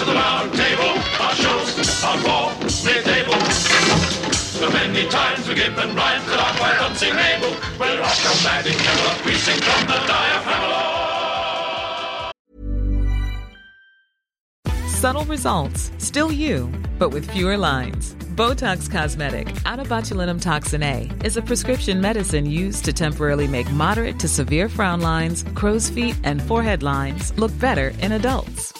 Of the round table. Our shows are raw, mid-table. So many times we give and are quite unsingable. We're Camelot. We sing from the diaphragm. Subtle results, still you, but with fewer lines. Botox Cosmetic, out of botulinum toxin A, is a prescription medicine used to temporarily make moderate to severe frown lines, crow's feet, and forehead lines look better in adults.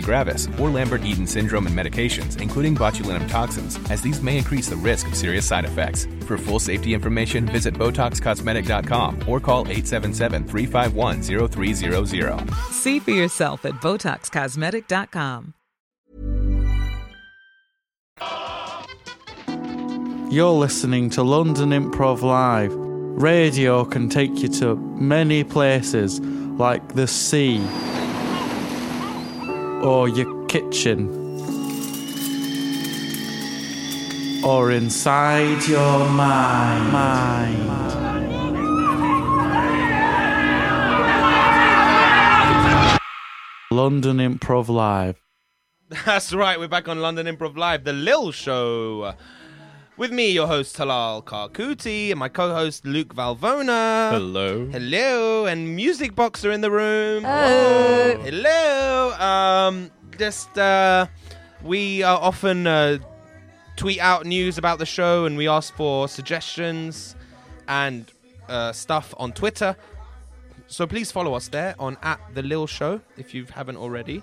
gravis, or Lambert-Eaton syndrome and medications, including botulinum toxins, as these may increase the risk of serious side effects. For full safety information, visit BotoxCosmetic.com or call 877-351-0300. See for yourself at BotoxCosmetic.com. You're listening to London Improv Live. Radio can take you to many places like the sea or your kitchen or inside your mind. mind. London Improv Live. That's right, we're back on London Improv Live, the Lil Show. With me, your host Talal Karkuti, and my co-host Luke Valvona. Hello. Hello, and Music Boxer in the room. Oh. Hello. Um, just uh, we uh, often uh, tweet out news about the show, and we ask for suggestions and uh, stuff on Twitter. So please follow us there on at the Lil Show if you haven't already,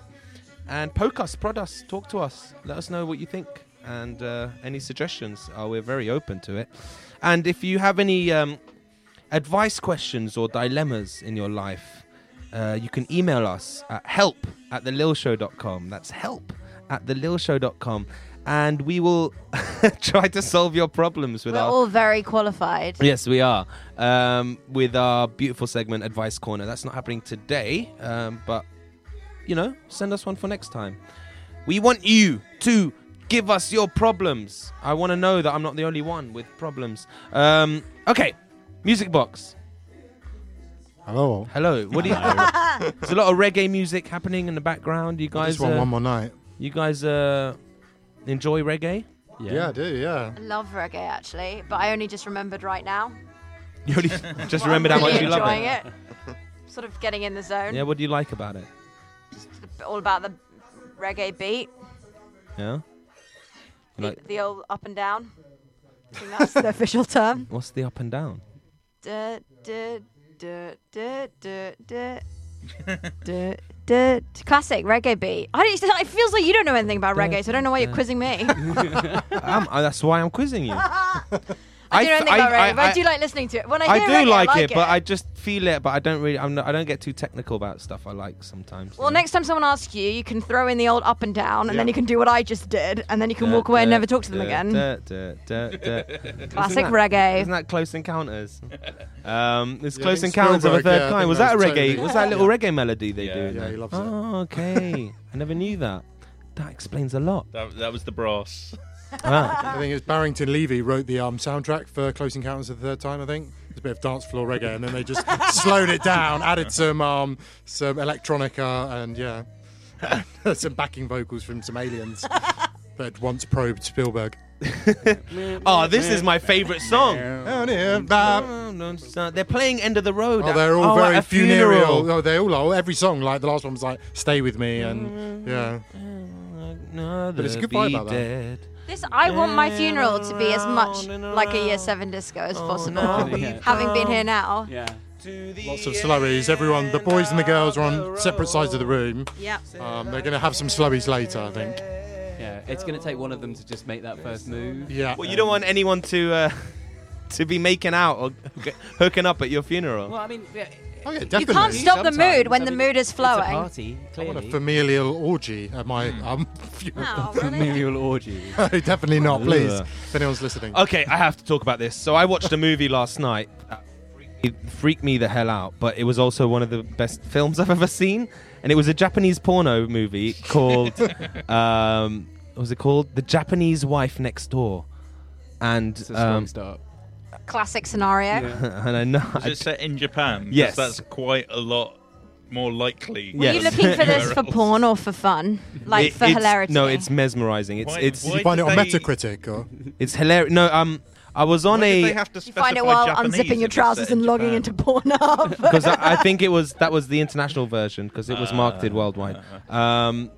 and poke us, prod us, talk to us, let us know what you think and uh, any suggestions. Uh, we're very open to it. And if you have any um, advice questions or dilemmas in your life, uh, you can email us at help at thelilshow.com. That's help at thelilshow.com. And we will [LAUGHS] try to solve your problems with We're our all very qualified. Yes, we are. Um, with our beautiful segment, Advice Corner. That's not happening today, um, but, you know, send us one for next time. We want you to give us your problems. I want to know that I'm not the only one with problems. Um, okay, Music Box. Hello. Hello. What do you? [LAUGHS] There's a lot of reggae music happening in the background. You I guys, just want uh, one more night. you guys uh, enjoy reggae? Yeah. I do. Yeah. I love reggae actually, but I only just remembered right now. [LAUGHS] You only just Well, I'm remembered how much you love enjoying it. it. Sort of getting in the zone. Yeah. What do you like about it? All about the reggae beat, Yeah. You the, like- the old up and down. I [LAUGHS] think that's the official term. What's the up and down? Duh, duh, duh, duh, duh, duh. Duh, [LAUGHS] duh. Classic reggae beat. I don't, it feels like you don't know anything about reggae, so I don't know why you're quizzing me. [LAUGHS] I'm, uh, that's why I'm quizzing you. I do know f- anything about I- reggae, but I I- do like listening to it. When I, I hear do reggae, like, I like it, but I just feel it. But I don't really. I'm not, I don't get too technical about stuff I like sometimes. Well, next time someone asks you, you can throw in the old up and down, and then you can do what I just did, and then you can Da, walk away and never talk to them again. da, da, da, da. [LAUGHS] Classic Isn't that- reggae. Isn't that Close Encounters? [LAUGHS] Um, it's Yeah, Close think Encounters of a Third yeah, Kind. Was that a reggae? totally- Was that [LAUGHS] a little Yeah. reggae melody they do? Yeah, there? he loves it. Oh, okay. I never knew that. That explains a lot. That, that was the brass. Ah. I think it's Barrington Levy wrote the um, soundtrack for Close Encounters of the Third Time. I think it's a bit of dance floor reggae, and then they just [LAUGHS] slowed it down, added some um, some electronica, and yeah, [LAUGHS] some backing vocals from some aliens that once probed Spielberg. [LAUGHS] Oh, this is my favourite song. Oh, They're playing End of the Road. Oh, they're all oh, very a funereal. funeral. Oh, they all are. Every song, like the last one was like "Stay with Me," and yeah. But it's a good vibe about that. This I want my funeral to be as much like a year seven disco as possible. Yeah. Having been here now. Yeah. Lots of slowies. Everyone, the boys and the girls are on separate sides of the room. Yep. Um, they're going to have some slowies later, I think. Yeah, it's going to take one of them to just make that first move. Yeah. Well, you don't want anyone to uh, [LAUGHS] to be making out or g- hooking up at your funeral. Well, I mean, yeah, Oh, yeah, You can't stop the mood when I the mood is it's a flowing. party, I [LAUGHS] want a familial orgy at my um. Oh. Familial orgy. Definitely not, please. If anyone's listening. Okay, I have to talk about this. So I watched a movie last night. that freaked me- freaked me the hell out, but it was also one of the best films I've ever seen, and it was a Japanese porno movie called. [LAUGHS] um, what was it called? The Japanese Wife Next Door. and It's a strong um, start. Classic scenario. [LAUGHS] and I know. Is it set in Japan? Yes. that's quite a lot more likely. Were you looking for this [LAUGHS] for porn or for fun? Like It- for it's- hilarity? No, it's mesmerizing. It's Why- it's why You find it on they- Metacritic or it's hilarious. No, um, I was on Why did a they have to You find it while Japanese unzipping your if it's set trousers in and logging into Pornhub. [LAUGHS] because I, I think it was that was the international version because it was marketed Ah. worldwide. Um,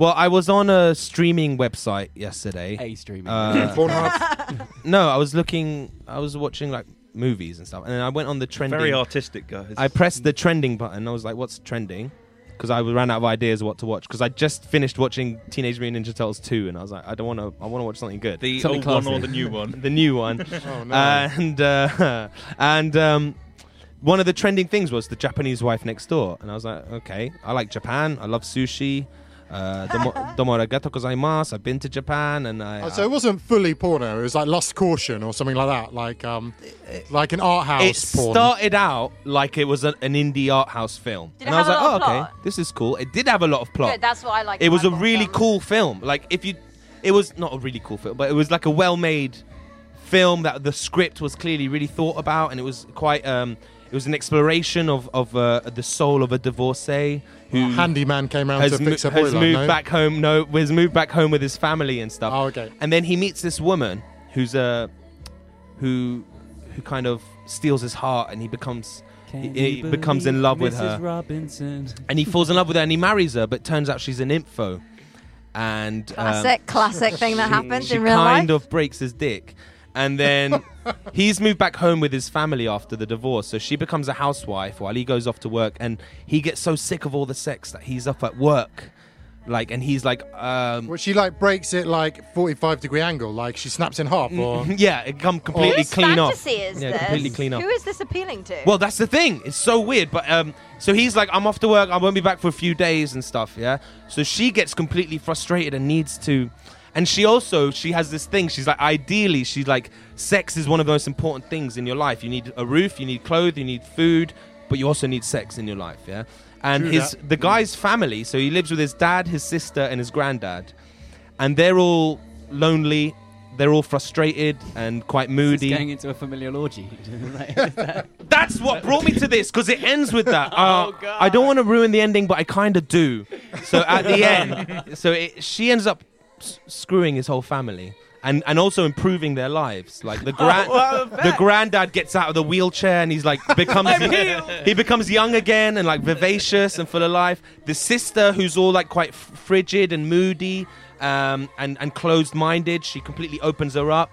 well, I was on a streaming website yesterday. A streaming. Uh, [LAUGHS] Pornhub? [LAUGHS] no, I was looking. I was watching like movies and stuff, and then I went on the trending. Very artistic, guys. I pressed the trending button. I was like, "What's trending?" Because I ran out of ideas what to watch. Because I just finished watching Teenage Mutant Ninja Turtles two, and I was like, "I don't want to. I want to watch something good." the Something old one or the new [LAUGHS] one. the new one. Oh, no. And uh, and um, one of the trending things was the Japanese wife next door, and I was like, okay, I like Japan. I love sushi. Uh, domo, domo arigato gozaimasu. I've been to Japan, and I. Oh, so it wasn't fully porno. It was like Lust Caution or something like that, like um, like an art house it porn. started out like it was a, an indie art house film, Did it and I was a like, oh, of okay, this is cool. It did have a lot of plot. Good, that's what I like. it was a really films. cool film. Like if you, it was not a really cool film, but it was like a well-made film that the script was clearly really thought about, and it was quite. Um, it was an exploration of of uh, the soul of a divorcee who Handyman came around has, to fix mo- a boiler. has moved no? back home. No, has moved back home with his family and stuff. Oh, okay. And then he meets this woman who's a who who kind of steals his heart, and he becomes he, he becomes in love with her Robinson. and he falls in love with her and he marries her, but turns out she's an info. And um, Classic, classic thing that happens she in real kind of breaks his dick. And then [LAUGHS] he's moved back home with his family after the divorce. So she becomes a housewife while he goes off to work. And he gets so sick of all the sex that he's up at work. Like, and he's like, um, Well, she like breaks it like 45 degree angle, like she snaps in half, or [LAUGHS] yeah, it come completely Whose clean off. fantasy is yeah, this? completely clean off. Who is this appealing to? Well, that's the thing. It's so weird. But um, so he's like, I'm off to work. I won't be back for a few days and stuff. Yeah. So she gets completely frustrated and needs to. And she also she has this thing. She's like, ideally, she's like, sex is one of the most important things in your life. You need a roof, you need clothes, you need food, but you also need sex in your life. Yeah. And True his that. the guy's family. So he lives with his dad, his sister, and his granddad, and they're all lonely. They're all frustrated and quite This is moody. going into a familial orgy. [LAUGHS] Like, that- [LAUGHS] That's what brought me to this because it ends with that. [LAUGHS] Uh, Oh, God. I don't want to ruin the ending, but I kind of do. So at the end, so it, she ends up s- screwing his whole family. And, and also improving their lives. Like the [LAUGHS] grand, the granddad gets out of the wheelchair and he's like becomes [LAUGHS] he becomes young again and like vivacious and full of life. The sister who's all like quite frigid and moody um, and and closed minded, she completely opens her up.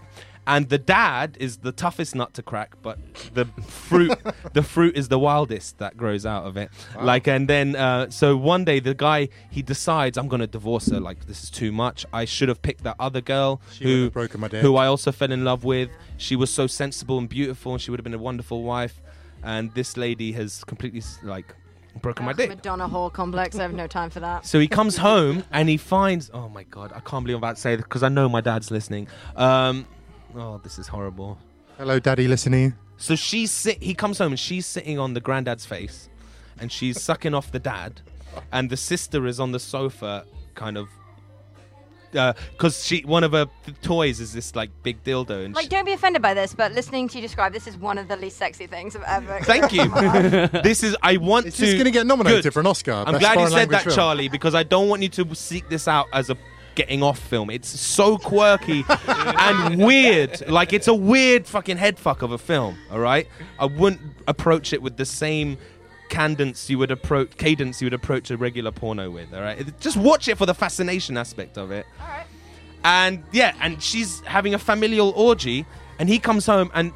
And the dad is the toughest nut to crack, but the fruit, [LAUGHS] the fruit is the wildest that grows out of it. Like, and then uh, so one day the guy he decides I'm gonna divorce her. Like this is too much. I should have picked that other girl She who broken my dick. who I also fell in love with. She was so sensible and beautiful, and she would have been a wonderful wife. And this lady has completely like broken my Ugh, dick. Madonna whore complex. I have no time for that. So he comes home and he finds. Oh my god! I can't believe I'm about to say this because I know my dad's listening. Um, oh, this is horrible. hello, daddy, listening. So she's sit. He comes home and she's sitting on the granddad's face, and she's sucking off the dad, and the sister is on the sofa, kind of. Uh, because she, one of her th- toys is this like big dildo, and Like, she- don't be offended by this, but listening to you describe this is one of the least sexy things I've ever. [LAUGHS] Thank you. this is. I want Is to. this going to get nominated Good. for an Oscar? I'm Best glad you foreign said language that, film? Charlie, because I don't want you to seek this out as a getting off film. It's so quirky [LAUGHS] and weird. Like it's a weird fucking headfuck of a film. All right, I wouldn't approach it with the same cadence you would approach cadence you would approach a regular porno with. All right, just watch it for the fascination aspect of it. All right. And yeah, and she's having a familial orgy, and he comes home and.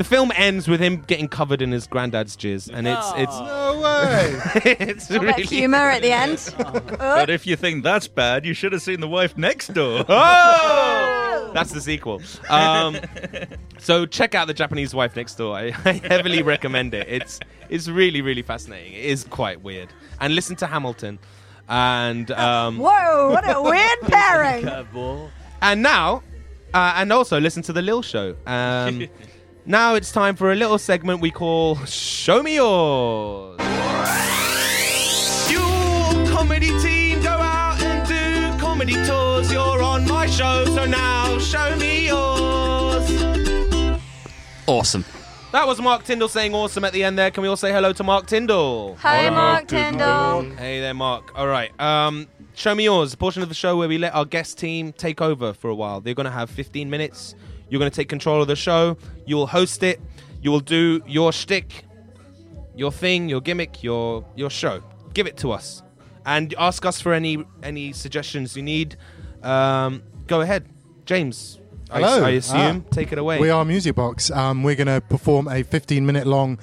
The film ends with him getting covered in his granddad's jizz, and it's it's No way. [LAUGHS] it's A bit of really humor at the end. [LAUGHS] But if you think that's bad, you should have seen the wife next door. [LAUGHS] Oh! That's the sequel. Um, so check out the Japanese wife next door. I, I heavily recommend it. It's it's really really fascinating. It is quite weird. And listen to Hamilton. And um, Whoa, what a weird pairing. And now, uh, and also listen to the Lil Show. Um, now it's time for a little segment we call "Show Me Yours." You comedy team go out and do comedy tours. You're on my show. show. So now show me yours. Awesome. That was Mark Tyndall saying awesome at the end there. Can we all say hello to Mark Tyndall? Hi, Mark Tyndall. Hey there, Mark. All right. Um, show me yours. A portion of the show where we let our guest team take over for a while. They're going to have 15 minutes. You're going to take control of the show. You will host it. You will do your shtick, your thing, your gimmick, your your show. Give it to us, and ask us for any any suggestions you need. Um, go ahead, James. I- Hello. I, assume. Ah. Take it away. We are Music Box. Um, we're going to perform a 15 minute long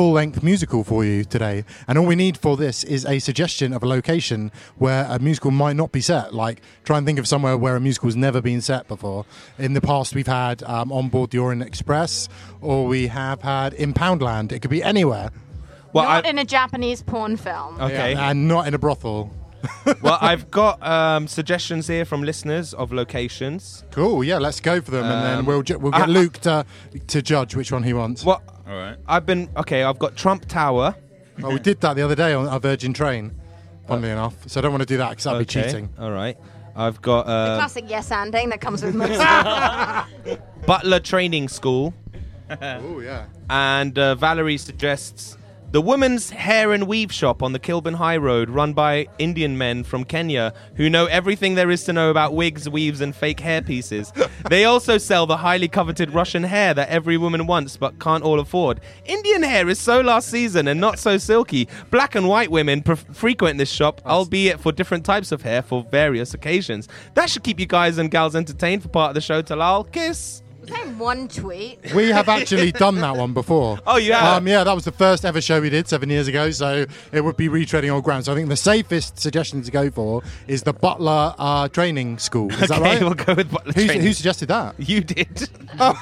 full length musical for you today. And all we need for this is a suggestion of a location where a musical might not be set. Like, try and think of somewhere where a musical's never been set before. In the past, we've had um, On Board the Orient Express, or we have had in Poundland. It could be anywhere. Not in a Japanese porn film. Okay. And not in a brothel. [LAUGHS] well, I've got um, suggestions here from listeners of locations. Cool. Yeah, let's go for them, and then Um, we'll ju- we'll get I- Luke to to judge which one he wants. What? All right. I've been okay. I've got Trump Tower. Oh, we did that the other day on our Virgin train. Funnily enough, so I don't want to do that because that'd be cheating. All right. I've got The uh, classic yes anding that comes with most [LAUGHS] Butler Training School, [LAUGHS] oh yeah. and uh, Valerie suggests the woman's hair and weave shop on the Kilburn High Road, run by Indian men from Kenya who know everything there is to know about wigs, weaves, and fake hair pieces. [LAUGHS] they also sell the highly coveted Russian hair that every woman wants but can't all afford. Indian hair is so last season and not so silky. Black and white women pref- frequent this shop, albeit for different types of hair for various occasions. That should keep you guys and gals entertained for part of the show. Talal, kiss. Saying one tweet. We have actually [LAUGHS] done that one before. Oh, you have? Um, yeah, that was the first ever show we did seven years ago, so it would be retreading old ground. So I think the safest suggestion to go for is the Butler uh, Training School. Is that Okay, right? we'll go with Butler Who, Training. who suggested that? You did. [LAUGHS] I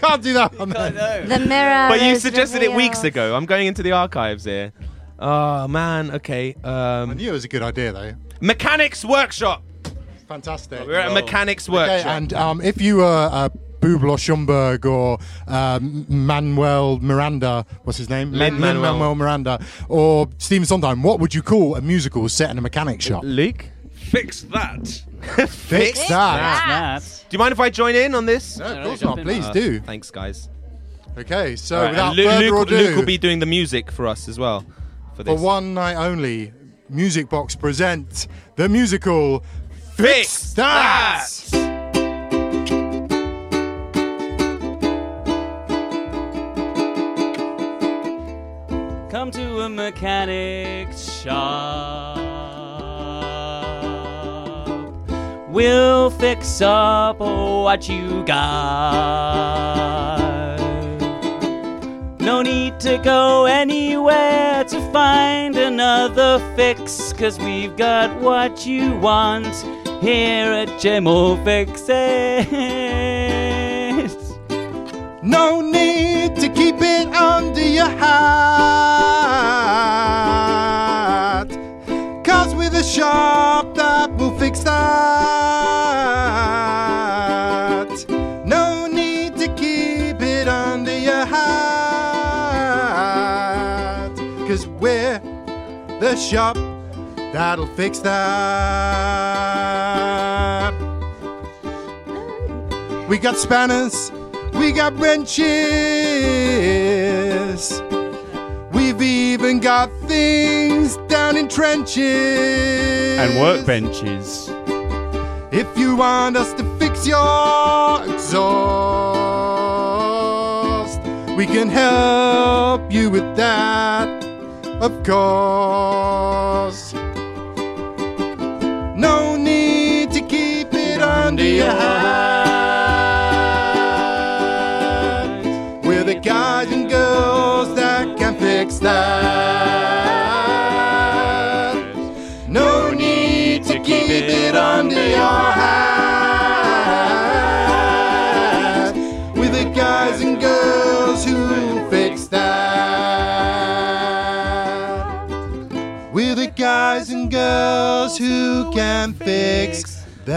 Can't do that one. then. The mirror. but you is suggested it weeks ago. I'm going into the archives here. Oh man, okay. I Um, knew it was a good idea though. mechanics workshop. Fantastic. We're at a mechanics Okay, workshop. and um, if you were uh, Bublo Schumberg or um, Manuel Miranda, what's his name? Lin-Manuel. Manuel Miranda, or Stephen Sondheim, what would you call a musical set in a mechanic shop? Luke, Fix that. [LAUGHS] Fix that. That's do you mind if I join in on this? No, of course not. Please Uh, do. Thanks, guys. Okay, so All right, without and Lu- further Luke, ado, Luke will be doing the music for us as well. For for one night only, Music Box present the musical Fix That. Come to a mechanic's shop. We'll fix up what you got. No need to go anywhere to find another fix, cause we've got what you want here at Jim'll Fix It. No need to keep it under your hat. Cause with a shop that will fix that. The shop that'll fix that. We got spanners, we got wrenches. We've even got things down in trenches. And workbenches. If you want us to fix your exhaust, we can help you with that, of course. No need to keep it under your hat. We're the guys and girls that can fix that. Girls who can fix that.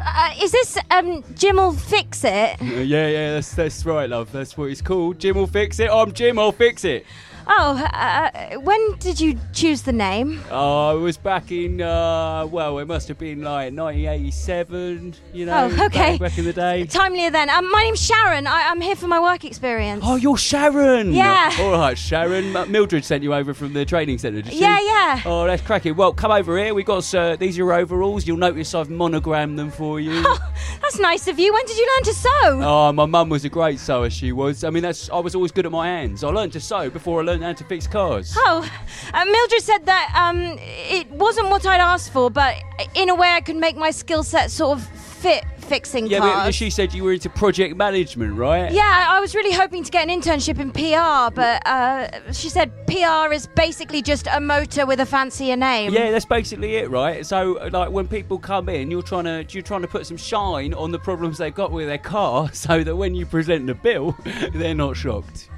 Uh, is this um Jim'll fix it? Yeah, yeah, that's that's right, love. That's what it's called. Jim will fix it. I'm Jim. I'll fix it. Oh, uh, when did you choose the name? Oh, it was back in, uh, well, it must have been like 1987, you know, Oh, okay. back, back in the day. Timelier then. Um, my name's Sharon. I- I'm here for my work experience. Oh, you're Sharon. Yeah. All right, Sharon. Mildred sent you over from the training centre, did she? Yeah, yeah. Oh, that's cracking. Well, come over here. We've got uh, these are your overalls. You'll notice I've monogrammed them for you. Oh, [LAUGHS] That's nice of you. When did you learn to sew? Oh, my mum was a great sewer. She was. I mean, that's. I was always good at my hands. I learned to sew before I learned how to fix cars. Oh, uh, Mildred said that um, it wasn't what I'd asked for, but in a way I could make my skill set sort of fit fixing Yeah, cars. but she said you were into project management, right? Yeah, I was really hoping to get an internship in PR, but uh, she said PR is basically just a motor with a fancier name. Yeah, that's basically it, right? So, like, when people come in, you're trying to you're trying to put some shine on the problems they've got with their car, [LAUGHS] so that when you present the bill, [LAUGHS] they're not shocked.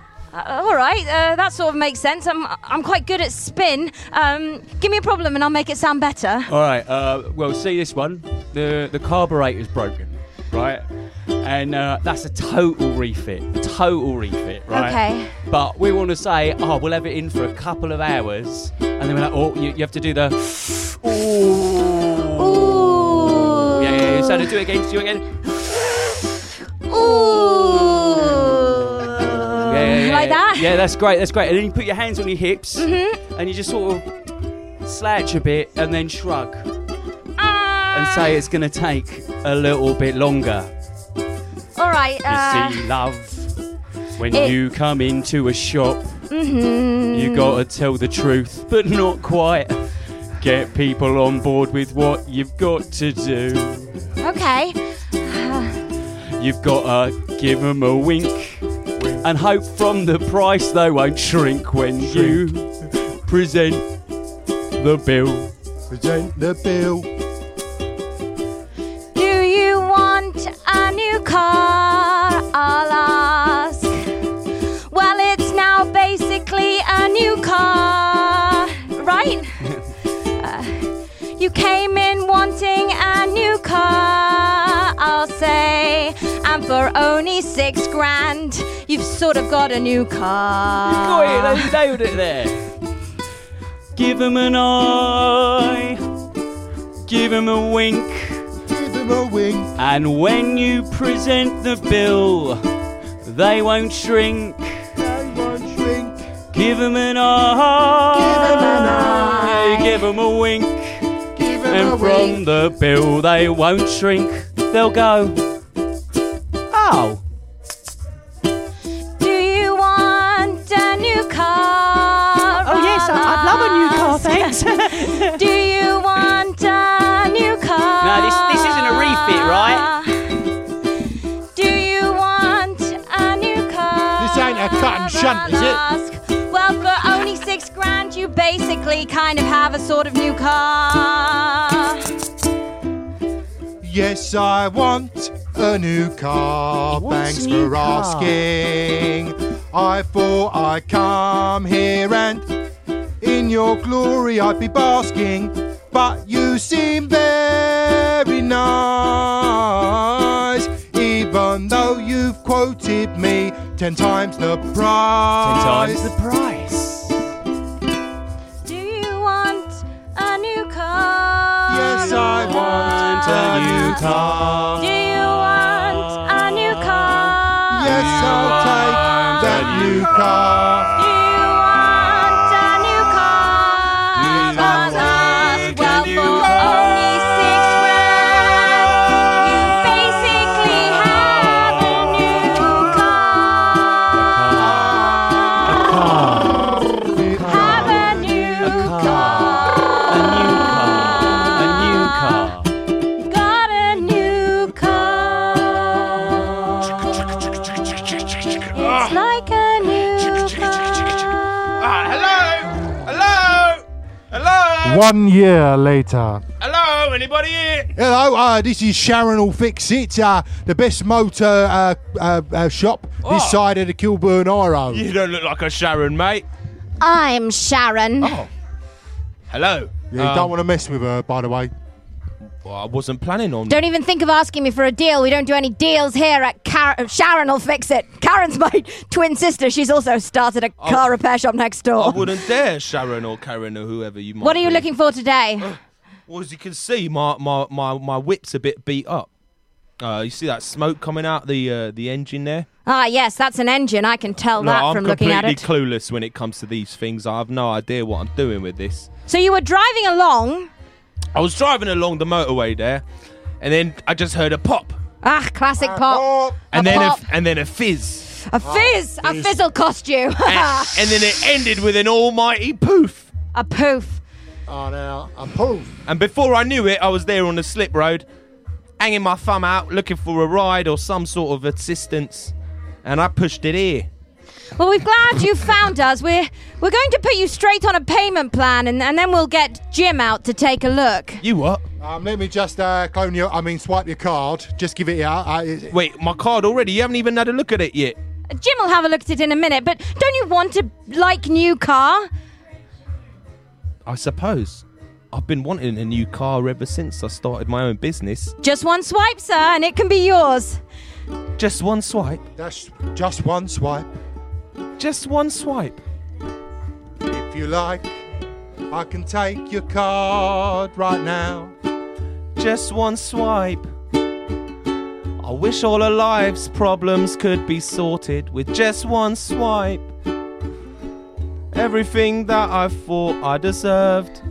Uh, all right, uh, that sort of makes sense. I'm I'm quite good at spin. Um, give me a problem and I'll make it sound better. All right. Uh, well, see this one. The the carburetor's broken, right? And uh, that's a total refit. a Total refit, right? Okay. But we want to say, oh, we'll have it in for a couple of hours, and then we're like, oh, you, you have to do the. Ooh. Ooh. Yeah, yeah, yeah. So to do it again. Do it again. Ooh. Like that? Yeah, that's great. That's great. And then you put your hands on your hips, Mhm. and you just sort of slouch a bit, and then shrug, and say it's going to take a little bit longer. All right. Uh, You see, love, when it- you come into a shop, mhm. you gotta tell the truth, but not quite. Get people on board with what you've got to do. Okay. You've gotta give them a wink and hope from the price they won't shrink when you present the bill. Present the bill. 26 grand. You've sort of got a new car. You got it, you nailed it there. Give him an eye, give him a wink, give him a wink. And when you present the bill, they won't shrink. They won't shrink. Give him an eye, give him an eye, give him a wink and from the bill they won't shrink. They'll go, oh, shunt, is it? Ask. Well, for only six grand, you basically kind of have a sort of new car. Yes, I want a new car. wants Thanks new for car. asking. I thought I'd come here and in your glory I'd be basking. But you seem very nice, even though you've quoted me ten times the price. Ten times the price. Do you want a new car? Yes, I want a new car. Do you want a new car? Yes, I'll take that new car. One year later. hello. Anybody here? Hello, uh, this is Sharon will Fix It, uh, the best motor uh, uh, uh, shop Oh. this side of the Kilburn High Road. You don't look like a Sharon, mate. I'm Sharon. Oh, hello. Yeah, you Um, don't want to mess with her, by the way. Well, I wasn't planning on. Don't even think of asking me for a deal. We don't do any deals here at Car- Sharon will fix it. [LAUGHS] Karen's my twin sister. She's also started a car repair shop next door. I wouldn't dare, Sharon or Karen or whoever you might. What are you be. looking for today? [GASPS] Well, as you can see, my my my, my whip's a bit beat up. Uh, you see that smoke coming out the uh, the engine there? Ah, yes, that's an engine. I can tell no, that I'm from looking at it. I'm completely clueless when it comes to these things. I have no idea what I'm doing with this. so you were driving along. I was driving along the motorway there, and then I just heard a pop, Ah, classic pop. and a then pop. A, and then a fizz, A fizz. A fizzle cost you. and then it [LAUGHS] ended with an almighty poof. a poof. Oh, now a poof. And before I knew it, I was there on the slip road, hanging my thumb out, looking for a ride or some sort of assistance, and I pushed it here. Well, we're glad you found us. We're we're going to put you straight on a payment plan, and, and then we'll get Jim out to take a look. You what? Um, let me just uh, clone your, I mean, swipe your card. Just give it here. Uh, it- Wait, my card already? You haven't even had a look at it yet. Jim will have a look at it in a minute. But don't you want a like new car? I suppose. I've been wanting a new car ever since I started my own business. Just one swipe, sir, and it can be yours. Just one swipe. That's just one swipe. Just one swipe. If you like, I can take your card right now. Just one swipe. I wish all our lives' problems could be sorted with just one swipe. Everything that I thought I deserved,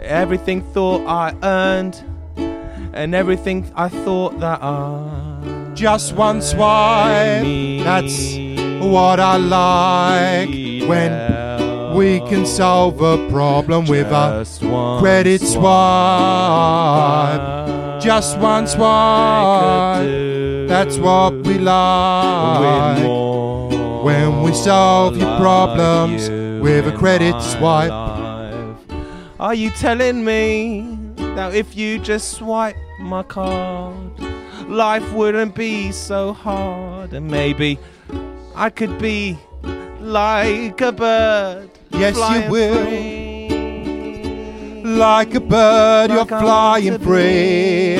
everything thought I earned, and everything I thought that I. Just one swipe. That's what I like when we can solve a problem with a credit swipe. Just one swipe. That's what we like when we solve your problems with a credit swipe. Are you telling me that if you just swipe my card, life wouldn't be so hard? And maybe I could be like a bird. Yes, you will. free. Like a bird, you're flying free.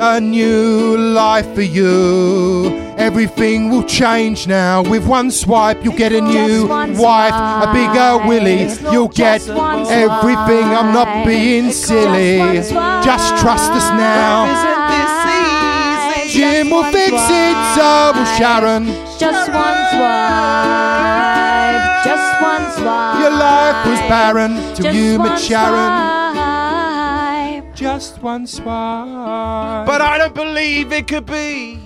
A new life for you. Everything will change now. With one swipe, you'll get a new one wife, a bigger willy. You'll get Just one everything. I'm not being silly. Just. Just trust us now. Jim will fix it, so will Sharon. Just one swipe. Just one swipe. Your life was barren till Just you one met Sharon. swipe. Just one swipe. But I don't believe it could be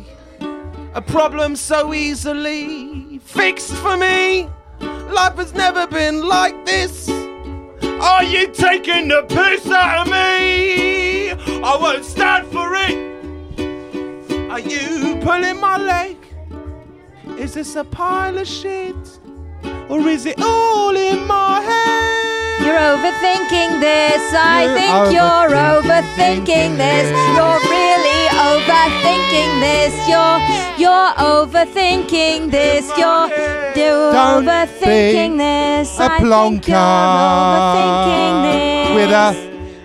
a problem so easily fixed for me. Life has never been like this. Are you taking the piss out of me? I won't stand for it. Are you pulling my leg? Is this a pile of shit? Or is it all in my head? You're overthinking this. I You're think you're overthinking overthinking this. this. You're really overthinking this. You're you're overthinking this. You're Don't overthinking this. a you're overthinking plonker this. with a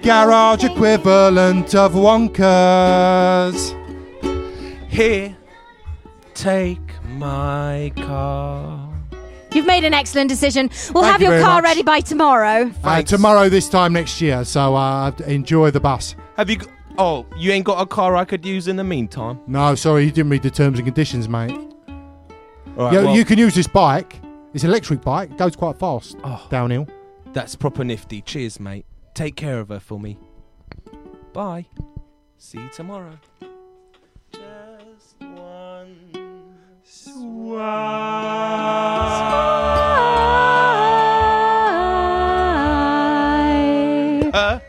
garage equivalent of Wonkers. Here, take my car. You've made an excellent decision. We'll Thank have you your car much. ready by tomorrow. Uh, tomorrow, this time next year. So uh, enjoy the bus. Have you? g- Oh, you ain't got a car I could use in the meantime. No, sorry, you didn't read the terms and conditions, mate. All right, Yeah, well, you can use this bike. It's an electric bike. It goes quite fast Oh. downhill. That's proper nifty. Cheers, mate. Take care of her for me. Bye. See you tomorrow. Uh,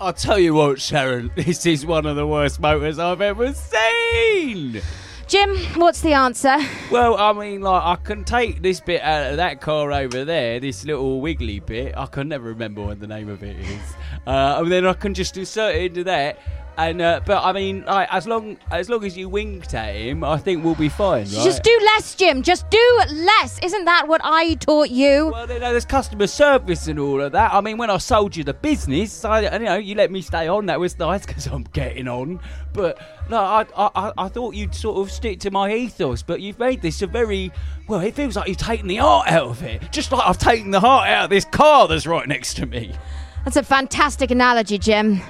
I'll tell you what, Sharon, [LAUGHS] this is one of the worst motors I've ever seen. Jim, what's the answer? Well, I mean, like, I can take this bit out of that car over there, this little wiggly bit. I can never remember what the name of it is. Uh, and then I can just insert it into that. And uh, but I mean, like, as long as long as you winked at him, I think we'll be fine. Right? Just do less, Jim. Just do less. Isn't that what I taught you? Well, you know, there's customer service and all of that. I mean, when I sold you the business, I, you know, you let me stay on. That was nice [LAUGHS] because I'm getting on. But no, I, I, I- I thought you'd sort of stick to my ethos. But you've made this a very well. It feels like you've taken the heart out of it, just like I've taken the heart out of this car that's right next to me. That's a fantastic analogy, Jim.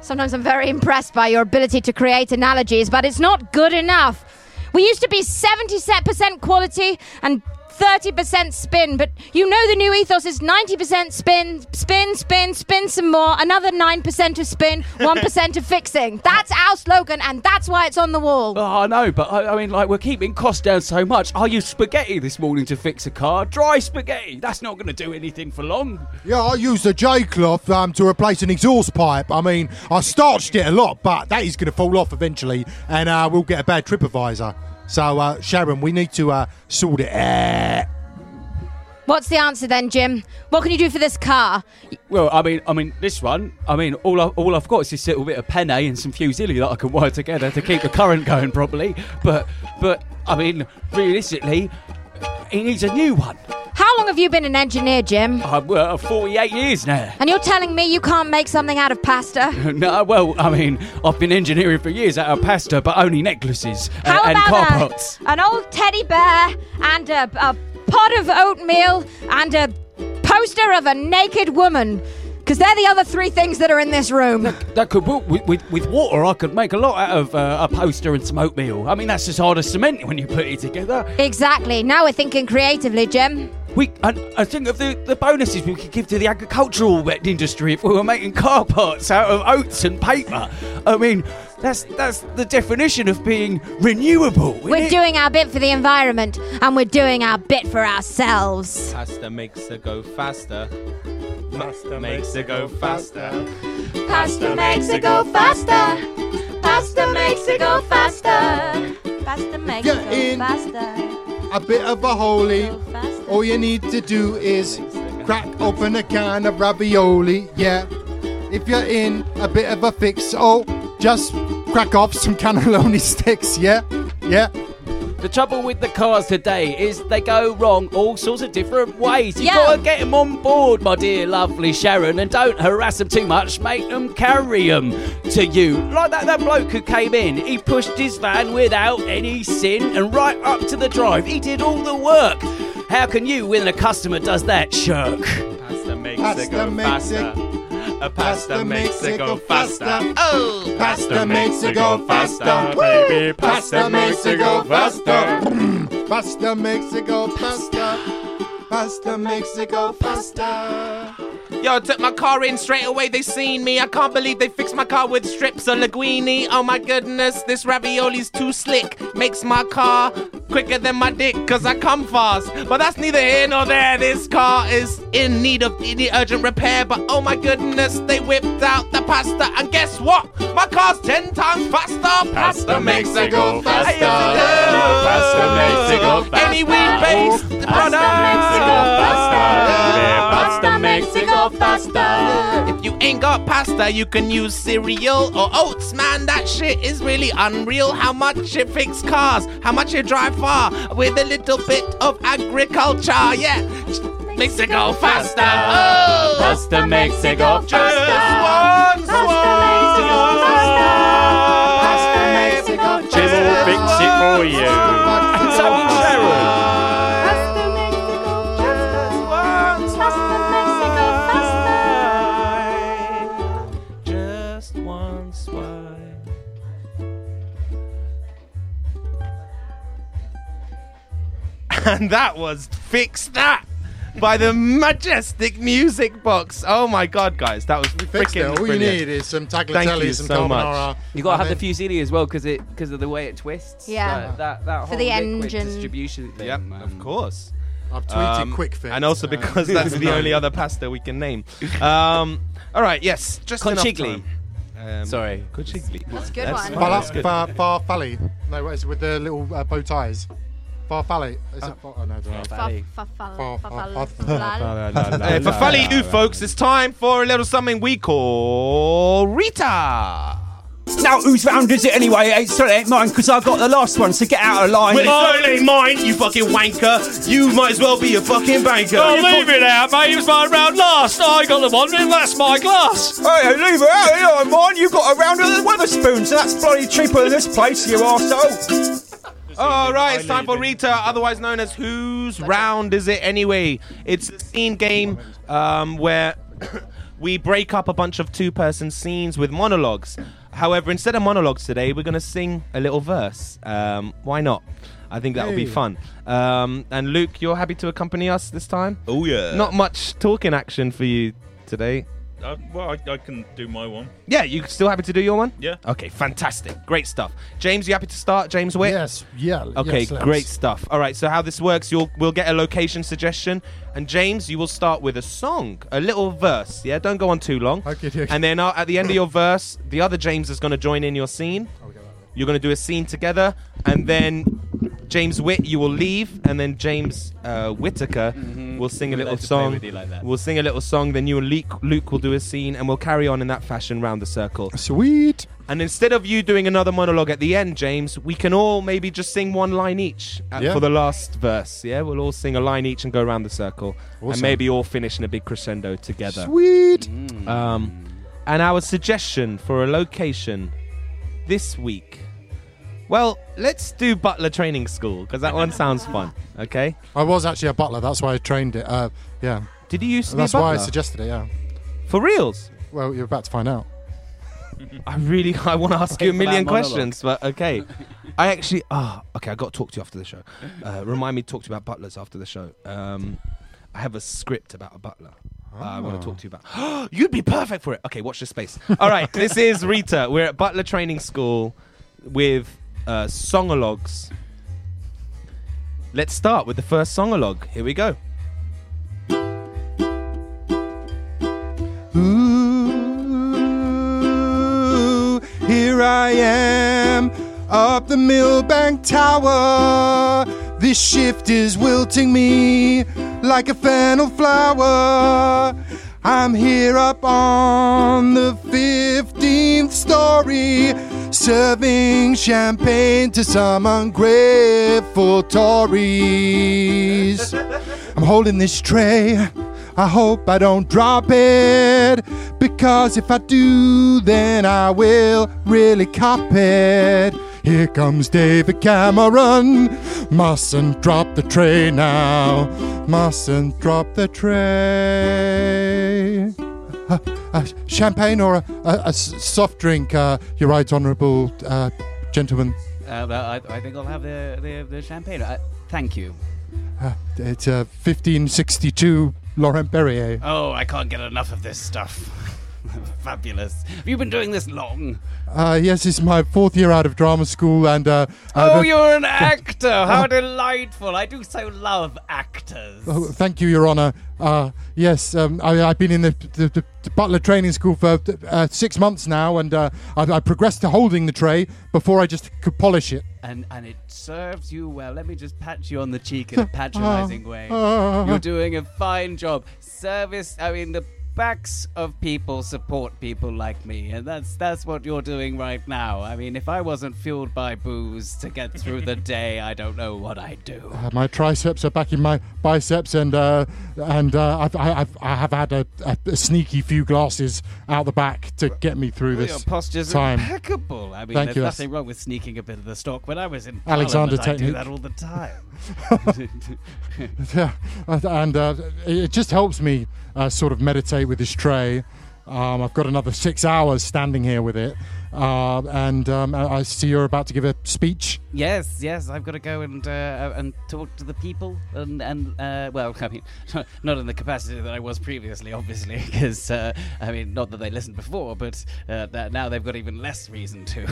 Sometimes I'm very impressed by your ability to create analogies, but it's not good enough. We used to be 77% quality and 30% spin, but you know the new ethos is 90% spin, spin, spin, spin some more, another 9% of spin, [LAUGHS] 1% of fixing. That's our slogan, and that's why it's on the wall. Oh, I know, but I, I mean, like, we're keeping costs down so much. I used spaghetti this morning to fix a car. Dry spaghetti. That's not going to do anything for long. Yeah, I used a J cloth um, to replace an exhaust pipe. I mean, I starched it a lot, but that is going to fall off eventually, and uh, we'll get a bad TripAdvisor. So, uh, Sharon, we need to uh, sort it out. What's the answer then, Jim? What can you do for this car? Well, I mean, I mean, this one. I mean, all I, all I've got is this little bit of penne and some fusilli that I can wire together to keep the current going properly. But, but I mean, realistically, he needs a new one. How long have you been an engineer, Jim? I'm uh, 48 years now. And you're telling me you can't make something out of pasta? [LAUGHS] no, well, I mean, I've been engineering for years out of pasta, but only necklaces uh, How and car pots. an old teddy bear and a, a pot of oatmeal and a poster of a naked woman? Because they're the other three things that are in this room. That could work with, with, with water. I could make a lot out of uh, a poster and some oatmeal. I mean, that's as hard as cement when you put it together. Exactly. Now we're thinking creatively, Jim. We, and I think of the, the bonuses we could give to the agricultural industry if we were making car parts out of oats and paper. I mean, that's that's the definition of being renewable. isn't We're it? doing our bit for the environment and we're doing our bit for ourselves. Pasta makes it go faster. Pasta makes it go faster. Pasta makes it go faster. Pasta makes it go faster. Pasta makes Get it go faster. A bit of a holy. All you need to do is crack open a can of ravioli. Yeah. If you're in a bit of a fix, oh, just crack off some cannelloni [LAUGHS] sticks. Yeah. Yeah. The trouble with the cars today is they go wrong all sorts of different ways. You Yeah. gotta get them on board, my dear lovely Sharon, and don't harass them too much. Make them carry them to you. Like that, that bloke who came in, he pushed his van without any sin and right up to the drive. He did all the work. How can you, when a customer does that, shirk? Pasta makes Pasta it go faster. A pasta makes it go faster. Oh, Pasta makes it go faster, baby. Pasta makes it go faster. Pasta makes it go faster. Pasta makes it go faster. Yo, took my car in straight away. They seen me. I can't believe they fixed my car with strips of linguine. Oh my goodness, this ravioli's too slick. Makes my car quicker than my dick, cause I come fast. But that's neither here nor there. This car is in need of any urgent repair. But oh my goodness, they whipped out the pasta. And guess what? My car's ten times faster. Pasta makes it go faster. Pasta makes it go faster. Any wheat-based product. Pasta makes it go faster. If you ain't got pasta, you can use cereal or oats, man. That shit is really unreal. How much it fix cars, how much it drive far with a little bit of agriculture. Yeah, makes it go faster. Oh, Pasta makes it go just faster. one swipe. Pasta makes it go faster. Jim will fix it for you. [LAUGHS] And that was Fix That by the Majestic Music Box. Oh my god, guys, that was Fixed it. freaking All you need is some Thank tagliatelle, you some so much. carbonara. You gotta have the then- fusilli as well because it because of the way it twists. Yeah. Like, that that For the liquid engine. distribution thing. Yep, man. of course. I've tweeted Um, quick fix. And also uh, because [LAUGHS] that's the only other pasta we can name. Um, all right, yes, just enough Conchiglie. time. Um, Sorry. Conchiglie. That's a good That's one. fine, Far, that's far, farfalle. No, what is it with the little uh, bow ties? Farfalle. Is it? Ah. Far, oh, no, I don't. Farfalle. You folks, it's time for a little something we call Rita. Now, whose round is it anyway? Hey, sorry, it ain't mine, because I got the last one, so get out of line. Well, it's only mine, you fucking wanker. You might as well be a fucking banker. Oh, leave it out, mate. It was my round last. I got the one, and that's my glass. Hey, leave it out, you know, mine. You've got a round of the Wetherspoon, so that's bloody cheaper than this place, you arsehole. All right, it's time for Rita, otherwise known as Whose Round Is It Anyway? It's a scene game um, where [COUGHS] we break up a bunch of two person scenes with monologues. However, instead of monologues today, we're going to sing a little verse. Um, why not? I think that would be fun. Um, and Luke, you're happy to accompany us this time? Oh, yeah. Not much talking action for you today. Uh, well, I, I can do my one. Yeah, you still happy to do your one? Yeah. Okay, fantastic. Great stuff. James, you happy to start? James Witt? Yes, yeah. Okay, yes, great stuff. All right, so how this works, you'll we'll get a location suggestion, and James, you will start with a song, a little verse. Yeah, don't go on too long. Okay, okay. And then uh, at the end of your verse, the other James is going to join in your scene. You're going to do a scene together, and then James Witt, you will leave, and then James uh, Whittaker will sing a We little like to song. like. We'll sing a little song, then you and Luke, Luke will do a scene, and we'll carry on in that fashion round the circle. Sweet. And instead of you doing another monologue at the end, James, we can all maybe just sing one line each at, Yeah. for the last verse. Yeah, we'll all sing a line each and go around the circle, and maybe all finish in a big crescendo together. Sweet. Um, and our suggestion for a location this week. Well, let's do Butler Training School because that one sounds fun. Okay. I was actually a butler. That's why I trained it. Uh, yeah. Did you used to be a That's why I butler? suggested it. Yeah. For reals? Well, you're about to find out. [LAUGHS] I really I want to ask you a for that million monologue. questions, but okay. I actually ah okay. I got to talk to you after the show. Uh, remind me to talk to you about butlers after the show. Um, I have a script about a butler. uh, I want to talk to you about. [GASPS] You'd be perfect for it. Okay, watch this space. All right, this is Rita. We're at Butler Training School with uh, songologues. Let's start with the first songologue. Here we go. Ooh, here I am up the Millbank Tower. This shift is wilting me like a fennel flower. I'm here up on the 15th story, serving champagne to some ungrateful Tories. [LAUGHS] I'm holding this tray. I hope I don't drop it. Because if I do, then I will really cop it. Here comes David Cameron. Mustn't drop the tray now. Mustn't drop the tray. Uh, uh, champagne or a soft drink, uh, Your Right Honourable uh, Gentleman. Uh, well, I, I think I'll have the, the, the champagne. Uh, thank you. Uh, it's uh, 1562 Laurent Perrier. Oh, I can't get enough of this stuff. [LAUGHS] Fabulous. Have you been doing this long? Uh, yes, it's my fourth year out of drama school, and uh, Oh, I've- you're an [LAUGHS] actor. How Uh, delightful. I do so love actors. Oh, thank you, Your Honour. Uh, yes, um, I, I've been in the, the, the, the Butler Training School for uh, six months now, and uh, I, I progressed to holding the tray before I just could polish it. And and it serves you well. Let me just pat you on the cheek in a [LAUGHS] patronizing way. uh, You're doing a fine job. Service. I mean, the backs of people support people like me, and that's that's what you're doing right now. I mean, if I wasn't fueled by booze to get through the [LAUGHS] day, I don't know what I'd do. Uh, my triceps are back in my biceps, and uh, and uh, I've, I, I've I have had a, a, a sneaky few glasses out the back to get me through Well, this your posture's time. impeccable. I mean, Thank there's you. nothing wrong with sneaking a bit of the stock. When I was in Alexander Parliament, I do technique. that all the [LAUGHS] time. [LAUGHS] yeah, and uh, it just helps me uh, sort of meditate with this tray. Um, I've got another six hours standing here with it, uh, and um, I see you're about to give a speech. Yes, yes, I've got to go and uh, and talk to the people, and and uh, well, [LAUGHS] I mean, [LAUGHS] not in the capacity that I was previously, obviously, [LAUGHS] because uh, I mean, not that they listened before, but uh, that now they've got even less reason to.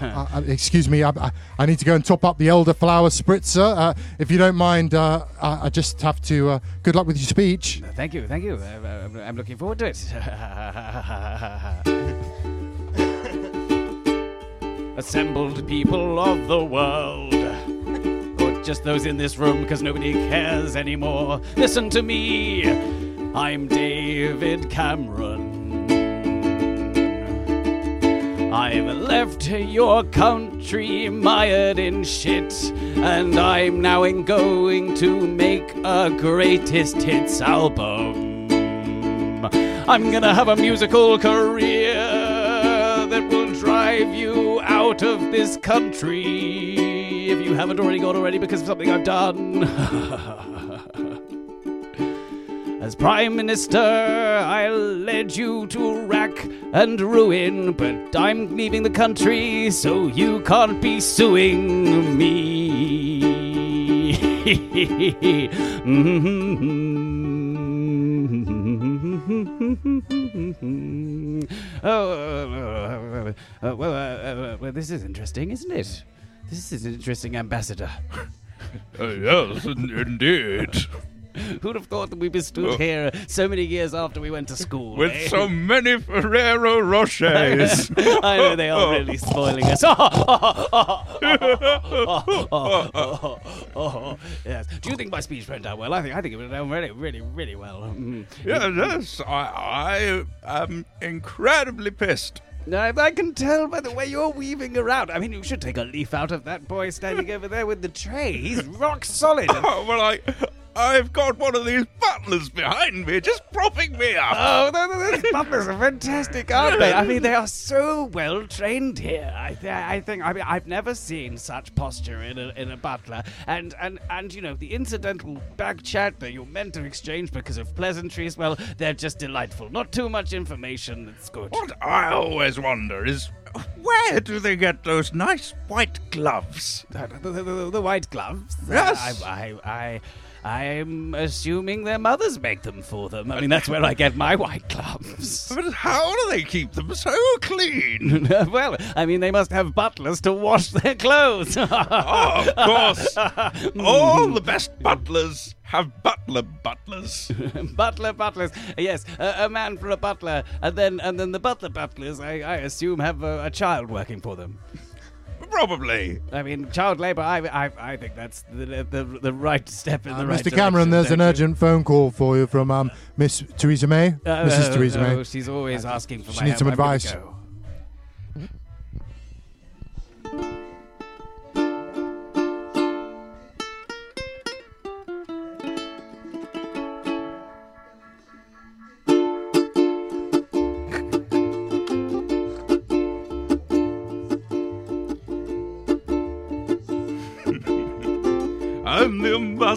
Uh, uh, excuse me, I, I, need to go and top up the elderflower spritzer. Uh, if you don't mind, uh, I, I just have to. Uh, good luck with your speech. thank you, thank you. Uh, I'm, I'm looking forward to it. Assembled people of the world. Or just those in this room because nobody cares anymore. Listen to me. I'm David Cameron. I've left your country mired in shit, and I'm now going to make a greatest hits album. I'm gonna have a musical career drive you out of this country if you haven't already gone already because of something I've done. [LAUGHS] As Prime Minister, I led you to rack and ruin, but I'm leaving the country, so you can't be suing me. [LAUGHS] Mm-hmm. [LAUGHS] oh, uh, uh, well, uh, well, this is interesting, isn't it? This is an interesting ambassador. [LAUGHS] yes, indeed. [LAUGHS] Who'd have thought that we'd be stood Oh. here so many years after we went to school? With eh? so many Ferrero Rochers. [LAUGHS] I know they are really [LAUGHS] spoiling us. yes. Do you think my speech went down well? I think I think it went down really, really, really well. Mm. Yeah, yes, I, I am incredibly pissed. I, I can tell by the way you're weaving around. I mean, you should take a leaf out of that boy standing over there with the tray. He's rock solid. Oh, well, I, I've got one of these butlers behind me, just propping me up. Oh, those those butlers are fantastic, aren't they? I mean, they are so well trained here. I, th- I think. I mean, I've never seen such posture in a, in a butler. And and and you know, the incidental back chat that you're meant to exchange because of pleasantries. Well, they're just delightful. Not too much information. That's good. What I always wonder is where do they get those nice white gloves? The, the, the- the white gloves. Yes. Uh, I, I, I, I'm assuming their mothers make them for them. I mean, that's where I get my white gloves. [LAUGHS] But how do they keep them so clean? [LAUGHS] well, I mean, they must have butlers to wash their clothes. [LAUGHS] oh, of course. All the best butlers have butler butlers. butler butlers. Yes, a, a man for a butler, and then and then the butler butlers. I, I assume have a, a child working for them. Probably. I mean, child labour. I, I, I think that's the, the the right step in Uh, the right Mr. Cameron, there's an you? urgent phone call for you from um, Miss Theresa May. Uh, Mrs. uh, Theresa oh, May. she's always asking for She my needs some help. I'm advice.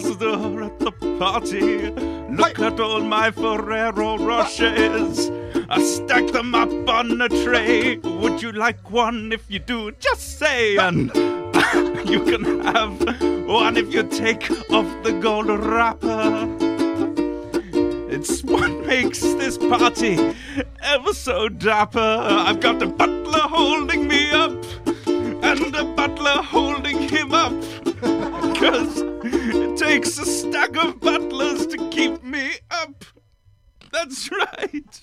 Go. I'm the ambassador at the party. Look at all my Ferrero Rochers. I stack them up on a tray. Would you like one? If you do, just say. And [COUGHS] you can have one if you take off the gold wrapper. It's what makes this party ever so dapper. I've got a butler holding me up, and a butler holding him up. [LAUGHS] Because it takes a stack of butlers to keep me up. That's right.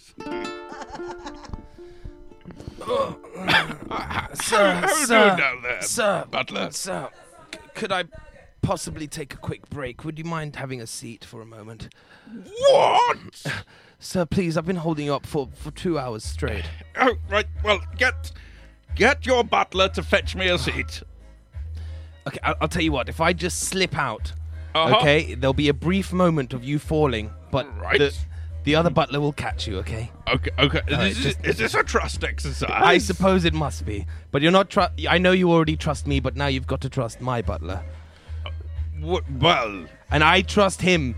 Sir, How do sir, down there, sir, butler? Sir, c- could I possibly take a quick break? Would you mind having a seat for a moment? What? [CLEARS THROAT] Sir, please, I've been holding you up for, for two hours straight. Oh, right. Well, get get your butler to fetch me a seat. Okay, I'll, I'll tell you what. If I just slip out, Uh-huh. okay, there'll be a brief moment of you falling, but Right. the, the other butler will catch you. Okay. Okay. Okay. All right, is, just- is this a trust exercise? I suppose it must be, but you're not. Tru- I know you already trust me, but now you've got to trust my butler, W- well, and I trust him,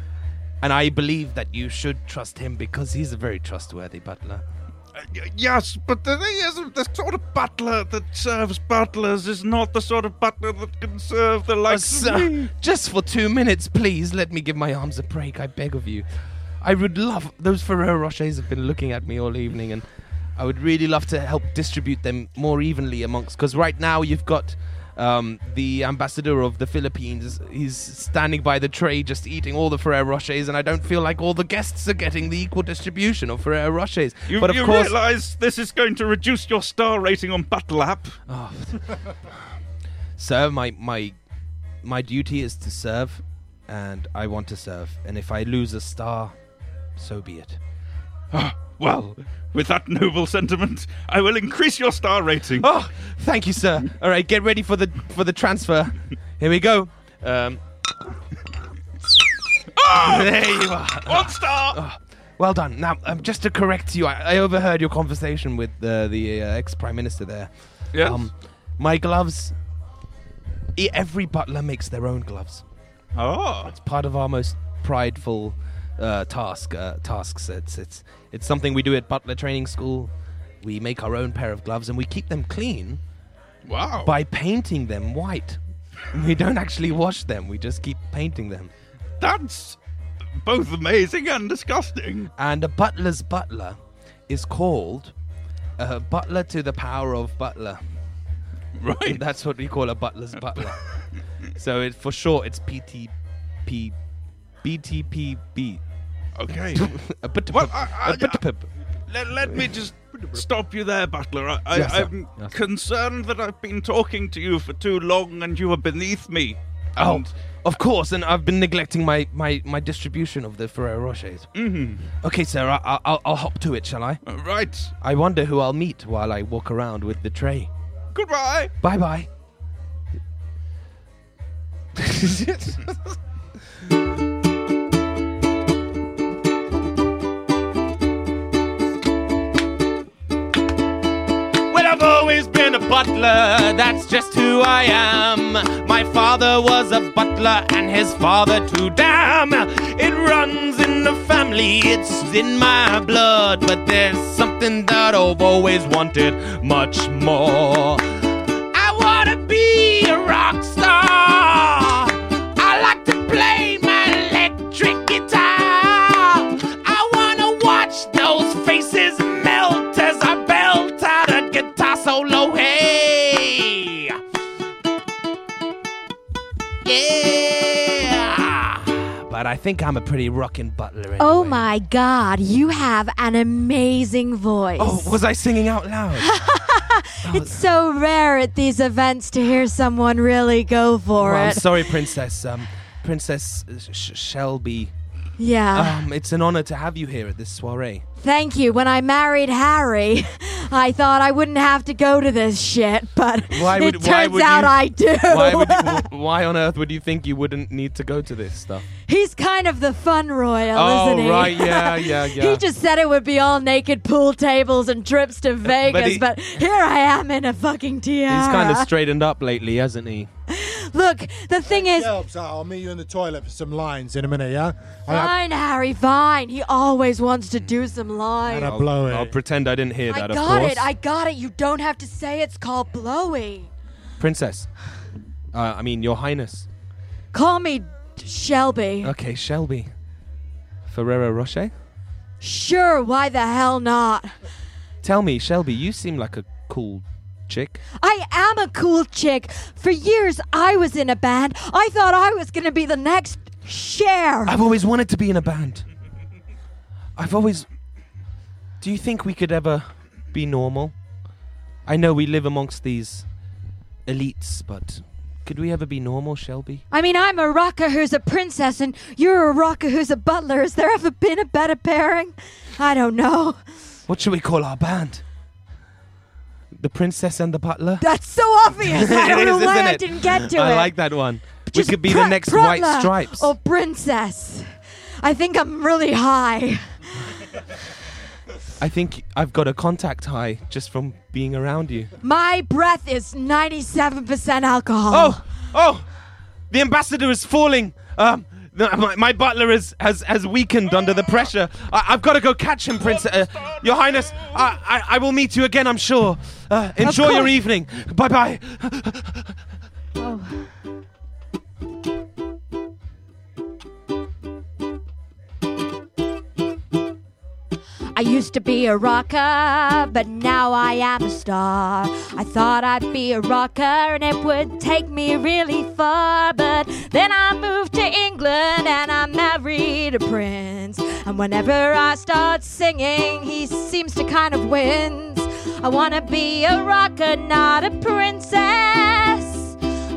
and I believe that you should trust him because he's a very trustworthy butler. Uh, yes, but the thing is, the sort of butler that serves butlers is not the sort of butler that can serve the likes Uh, of me. just for two minutes, please let me give my arms a break. I beg of you. I would love those Ferrero Rochers have been looking at me all evening, and I would really love to help distribute them more evenly amongst. Because right now you've got um, the ambassador of the Philippines. He's standing by the tray, just eating all the Ferrero Rochers, and I don't feel like all the guests are getting the equal distribution of Ferrero Rochers. You, but of you course, realise this is going to reduce your star rating on Buttle app? Oh, sir, my my my duty is to serve, and I want to serve. And if I lose a star, so be it. Well, with that noble sentiment, I will increase your star rating. Oh, thank you, sir. All right, get ready for the for the transfer. Here we go. Um, there you are. One star. Well done. Now, um, just to correct you, I, I overheard your conversation with uh, the uh, ex prime minister there. Yes? my gloves. e- Every butler makes their own gloves. Oh. It's part of our most prideful uh, task. Uh, tasks. It's it's it's something we do at butler training school. We make our own pair of gloves and we keep them clean. Wow. By painting them white. [LAUGHS] We don't actually wash them. We just keep painting them. That's both amazing and disgusting. And a butler's butler is called a butler to the power of butler. Right. That's what we call a butler's butler. [LAUGHS] so it, for short, it's PTP, BTPB. Okay. [LAUGHS] a bit Well, I- I- a bit Let, let me just stop you there, Butler. I, I, yes, I'm Yes, concerned that I've been talking to you for too long and you are beneath me. Oh, of course, and I've been neglecting my, my, my distribution of the Ferrero Rochers. Mhm. Okay, sir, I, I- I'll, I'll hop to it, shall I? Uh, right. I wonder who I'll meet while I walk around with the tray. Goodbye. Bye bye. [LAUGHS] butler, that's just who I am. My father was a butler and his father too. Damn, it runs in the family, it's in my blood. But there's something that I've always wanted much more. I think I'm a pretty rockin' butler. Anyway. Oh my god, you have an amazing voice. Oh, was I singing out loud? [LAUGHS] It's so rare at these events to hear someone really go for it. Well, I'm sorry, Princess. Um, Princess Sh- Shelby. Yeah. Um, it's an honor to have you here at this soiree. Thank you. When I married Harry, [LAUGHS] I thought I wouldn't have to go to this shit, but Why would- it why turns would out you- I do. [LAUGHS] Why, would you, [LAUGHS] why on earth would you think you wouldn't need to go to this stuff? He's kind of the fun royal, Oh, isn't he? Oh, right, yeah, yeah, yeah. he just said it would be all naked pool tables and trips to Vegas, but, he- here I am in a fucking tiara. He's kind of straightened up lately, hasn't he? Look, the thing is, Helps. I'll meet you in the toilet for some lines in a minute, yeah? I- I- fine, Harry, fine. He always wants to do some lines. And I blow it. I'll pretend I didn't hear I that, of course. I got course. it. I got it. You don't have to say it's called blowy. Princess. Uh, I mean, Your Highness. Call me Shelby. Okay, Shelby. Ferrero Rocher? Sure, why the hell not? Tell me, Shelby, you seem like a cool chick. I am a cool chick. For years, I was in a band. I thought I was going to be the next Cher. I've always wanted to be in a band. I've always. Do you think we could ever be normal? I know we live amongst these elites, but could we ever be normal, Shelby? I mean, I'm a rocker who's a princess, and you're a rocker who's a butler. Has there ever been a better pairing? I don't know. What should we call our band? The Princess and the Butler? That's so obvious. [LAUGHS] I don't know why I didn't get to I it. I like that one. Just we could be Pr- the next White Stripes. Or princess. I think I'm really high. I think I've got a contact high just from being around you. My breath is 97% alcohol. Oh, oh, the ambassador is falling. Um, my, my butler is, has has weakened under the pressure. I, I've got to go catch him, Prince. Uh, your Highness, I, I I will meet you again. I'm sure. Uh, enjoy your evening. Bye bye. Used to be a rocker, but now I am a star. I thought I'd be a rocker and it would take me really far. But then I moved to England and I married a prince. And whenever I start singing, he seems to kind of wins. I wanna be a rocker, not a princess.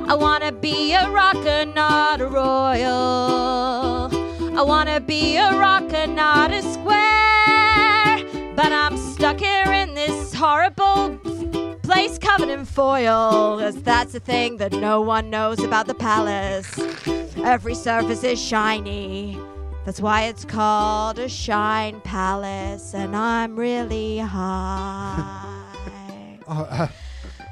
I wanna be a rocker, not a royal. I wanna be a rocker, not a square. But I'm stuck here in this horrible place covered in foil, Cause that's the thing that no one knows about the palace. Every surface is shiny. That's why it's called a shine palace, and I'm really [LAUGHS] high. uh, uh,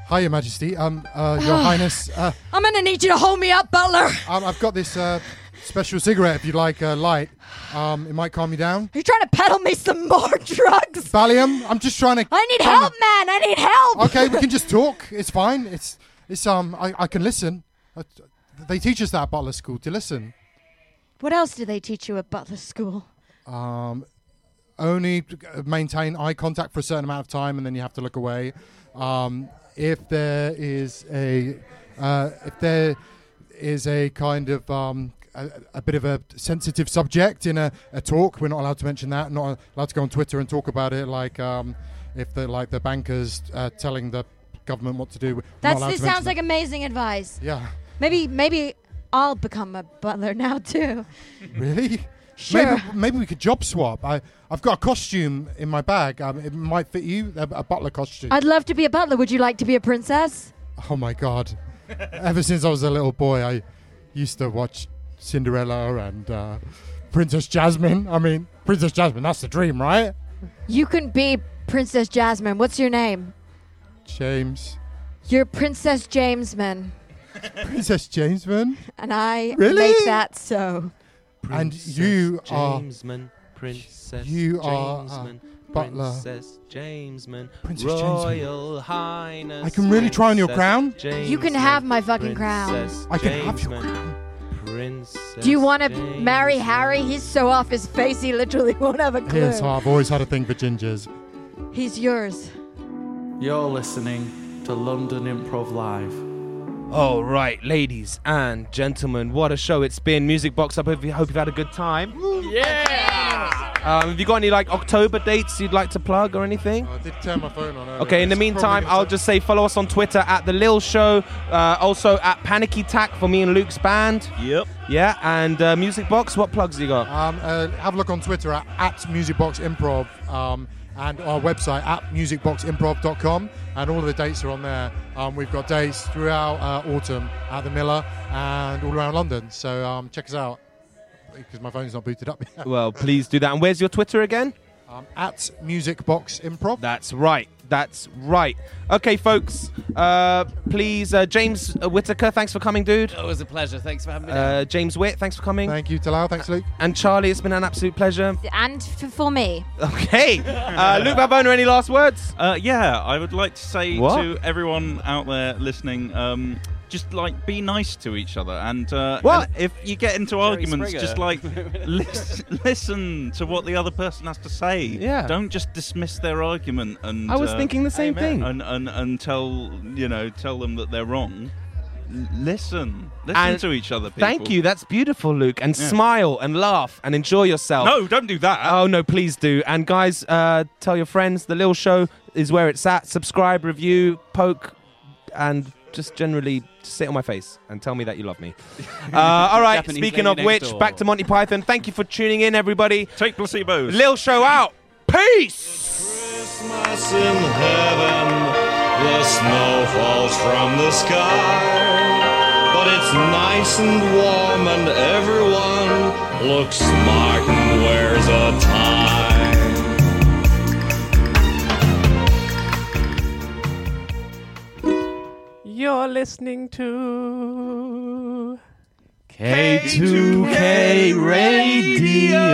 hi, Your Majesty. Um, uh, Your [SIGHS] Highness. Uh, I'm gonna need you to hold me up, butler. Um, I've got this uh, special cigarette. If you'd like uh, light, um, it might calm you down. You're trying to peddle me some more [LAUGHS] drugs. Valium. I'm just trying to. I need help, man. I need help. Okay, we can [LAUGHS] just talk. It's fine. It's it's um. I, I can listen. Uh, they teach us that at Butler School to listen. What else do they teach you at Butler School? Um, only uh, maintain eye contact for a certain amount of time, and then you have to look away. Um, if there is a uh, if there is a kind of um, a, a bit of a sensitive subject in a, a talk, we're not allowed to mention that. Not allowed to go on Twitter and talk about it. Like um, if the like the bankers uh, telling the government what to do. we're That's this to sounds like amazing advice. Yeah. Maybe maybe I'll become a butler [LAUGHS] now too. Really? Sure. Maybe, maybe we could job swap. I, I've got a costume in my bag. Um, it might fit you, a, a butler costume. I'd love to be a butler. Would you like to be a princess? oh my god! Ever since I was a little boy, I used to watch Cinderella and uh, Princess Jasmine. I mean, Princess Jasmine. That's the dream, right? You can be Princess Jasmine. What's your name? James. You're Princess Jamesman, [LAUGHS] Princess Jamesman. and I Really? make that so. and you are Princess you are, uh, butler. Princess Jamesman, Princess Jamesman. Royal Highness. I can really try on your crown? You can have my fucking crown. Princess I can have your Jamesman, Princess Do you want to marry Harry? He's so off his face he literally won't have a clue. Yes, I've always had a thing for gingers. He's yours. You're listening to London Improv Live. All right, ladies and gentlemen, what a show it's been. Music Box Up. Hope you- hope you've had a good time. Yeah! Um, have you got any like October dates you'd like to plug or anything? I did turn my phone on. earlier. Okay, in the meantime, I'll just say follow us on Twitter at The Lil Show. Uh, also at Panicky Tack for me and Luke's band. Yep. Yeah, and uh, Music Box, what plugs you got? Um, uh, have a look on Twitter at, at Musicbox Improv um, and our website at musicboximprov.com. And all of the dates are on there. Um, we've got dates throughout uh, autumn at the Miller and all around London. So um, check us out because my phone's not booted up yet. [LAUGHS] Well, please do that. And where's your Twitter again? Um, at Music Box Improv. That's right. That's right. Okay, folks. Uh, please, uh, James uh, Whittaker, thanks for coming, dude. It was a pleasure. Thanks for having me. Uh, James Witt, thanks for coming. Thank you, Talal. Thanks, Luke. And Charlie, it's been an absolute pleasure. And f- for me. Okay. Uh, [LAUGHS] Luke Babona, any last words? Uh, yeah, I would like to say What? to everyone out there listening, um, just like be nice to each other, and, uh, What? and if you get into Jerry arguments, Springer. just like [LAUGHS] lis- listen to what the other person has to say. Yeah. Don't just dismiss their argument and. I was uh, thinking the same thing. And, and and tell you know tell them that they're wrong. L- listen, listen And to each other. People. Thank you. That's beautiful, Luke. And Yeah. smile and laugh and enjoy yourself. No, don't do that. Oh no, please do. And guys, uh, tell your friends. The Lil Show is where it's at. Subscribe, review, poke, and just generally sit on my face and tell me that you love me. [LAUGHS] Uh, all right. Japanese Speaking lady of next which, door. back to Monty Python. Thank you for tuning in, everybody. Take placebos. Lil Show out. Peace. Christmas in heaven, the snow falls from the sky. But it's nice and warm, and everyone looks smart and wears a tie. You're listening to K2K Radio.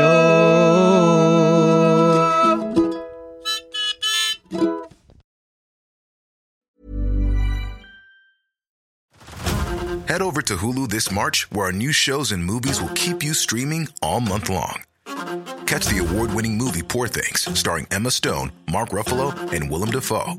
Head over to Hulu this March, where our new shows and movies will keep you streaming all month long. Catch the award winning movie Poor Things, starring Emma Stone, Mark Ruffalo, and Willem Dafoe.